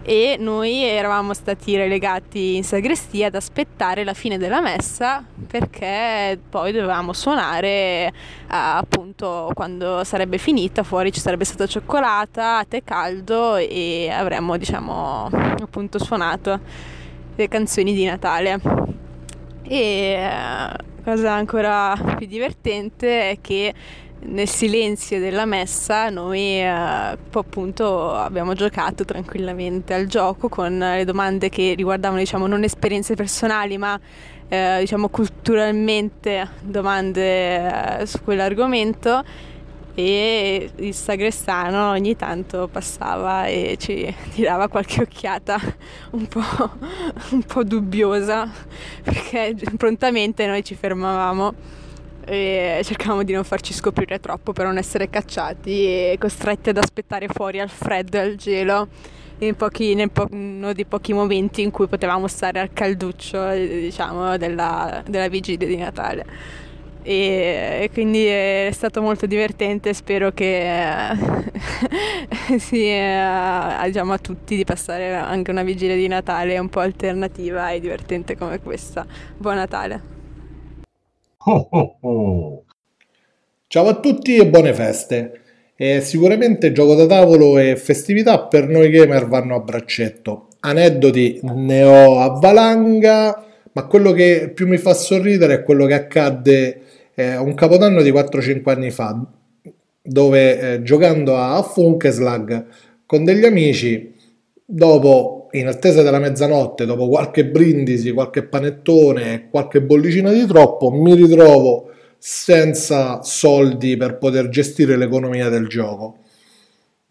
[SPEAKER 19] e noi eravamo stati relegati in sagrestia ad aspettare la fine della messa perché poi dovevamo suonare eh, appunto quando sarebbe finita fuori ci sarebbe stata cioccolata, tè caldo e avremmo diciamo appunto suonato le canzoni di Natale. E eh, cosa ancora più divertente è che nel silenzio della messa noi eh, appunto abbiamo giocato tranquillamente al gioco con le domande che riguardavano diciamo non esperienze personali ma eh, diciamo culturalmente domande eh, su quell'argomento. E il sagrestano ogni tanto passava e ci tirava qualche occhiata un po', un po dubbiosa perché prontamente noi ci fermavamo e cercavamo di non farci scoprire troppo per non essere cacciati e costretti ad aspettare fuori al freddo e al gelo in, pochi, in po- uno dei pochi momenti in cui potevamo stare al calduccio diciamo della, della vigilia di Natale. E, e, quindi è stato molto divertente spero che eh, sia diciamo, a tutti di passare anche una vigilia di Natale un po' alternativa e divertente come questa. Buon Natale
[SPEAKER 20] Oh, oh, oh. Ciao a tutti e buone feste. E sicuramente gioco da tavolo e festività per noi gamer vanno a braccetto. Aneddoti ne ho a valanga, ma quello che più mi fa sorridere è quello che accadde eh, un capodanno di 4-5 anni fa, dove eh, giocando a Funkeslag con degli amici, dopo in attesa della mezzanotte, dopo qualche brindisi, qualche panettone, qualche bollicina di troppo, mi ritrovo senza soldi per poter gestire l'economia del gioco.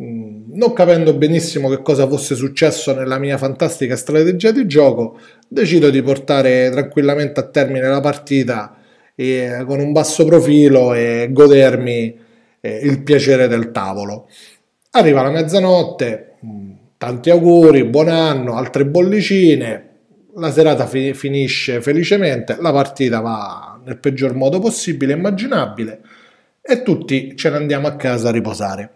[SPEAKER 20] Mm, non capendo benissimo che cosa fosse successo nella mia fantastica strategia di gioco, decido di portare tranquillamente a termine la partita e, con un basso profilo e godermi eh, il piacere del tavolo. Arriva la mezzanotte, mm, tanti auguri, buon anno, altre bollicine, la serata fi- finisce felicemente, la partita va nel peggior modo possibile immaginabile e tutti ce ne andiamo a casa a riposare.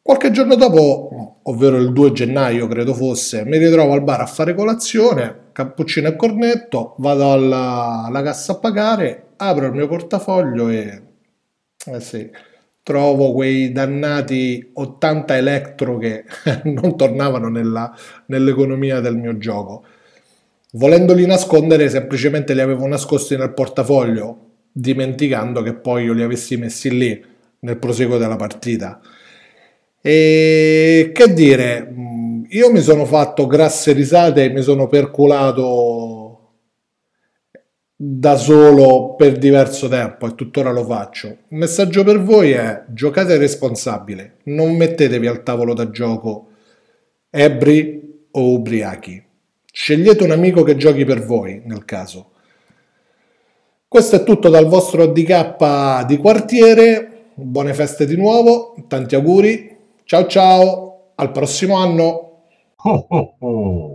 [SPEAKER 20] Qualche giorno dopo, ovvero il 2 gennaio credo fosse, mi ritrovo al bar a fare colazione, cappuccino e cornetto, vado alla, alla cassa a pagare, apro il mio portafoglio e... Eh sì, trovo quei dannati 80 elettro che non tornavano nella, nell'economia del mio gioco. Volendoli nascondere, semplicemente li avevo nascosti nel portafoglio, dimenticando che poi io li avessi messi lì nel proseguo della partita. E che dire, io mi sono fatto grasse risate mi sono perculato da solo per diverso tempo e tuttora lo faccio. Il messaggio per voi è giocate responsabile, non mettetevi al tavolo da gioco ebri o ubriachi. Scegliete un amico che giochi per voi, nel caso. Questo è tutto dal vostro DK di quartiere. Buone feste di nuovo, tanti auguri. Ciao ciao, al prossimo anno. Oh, oh, oh.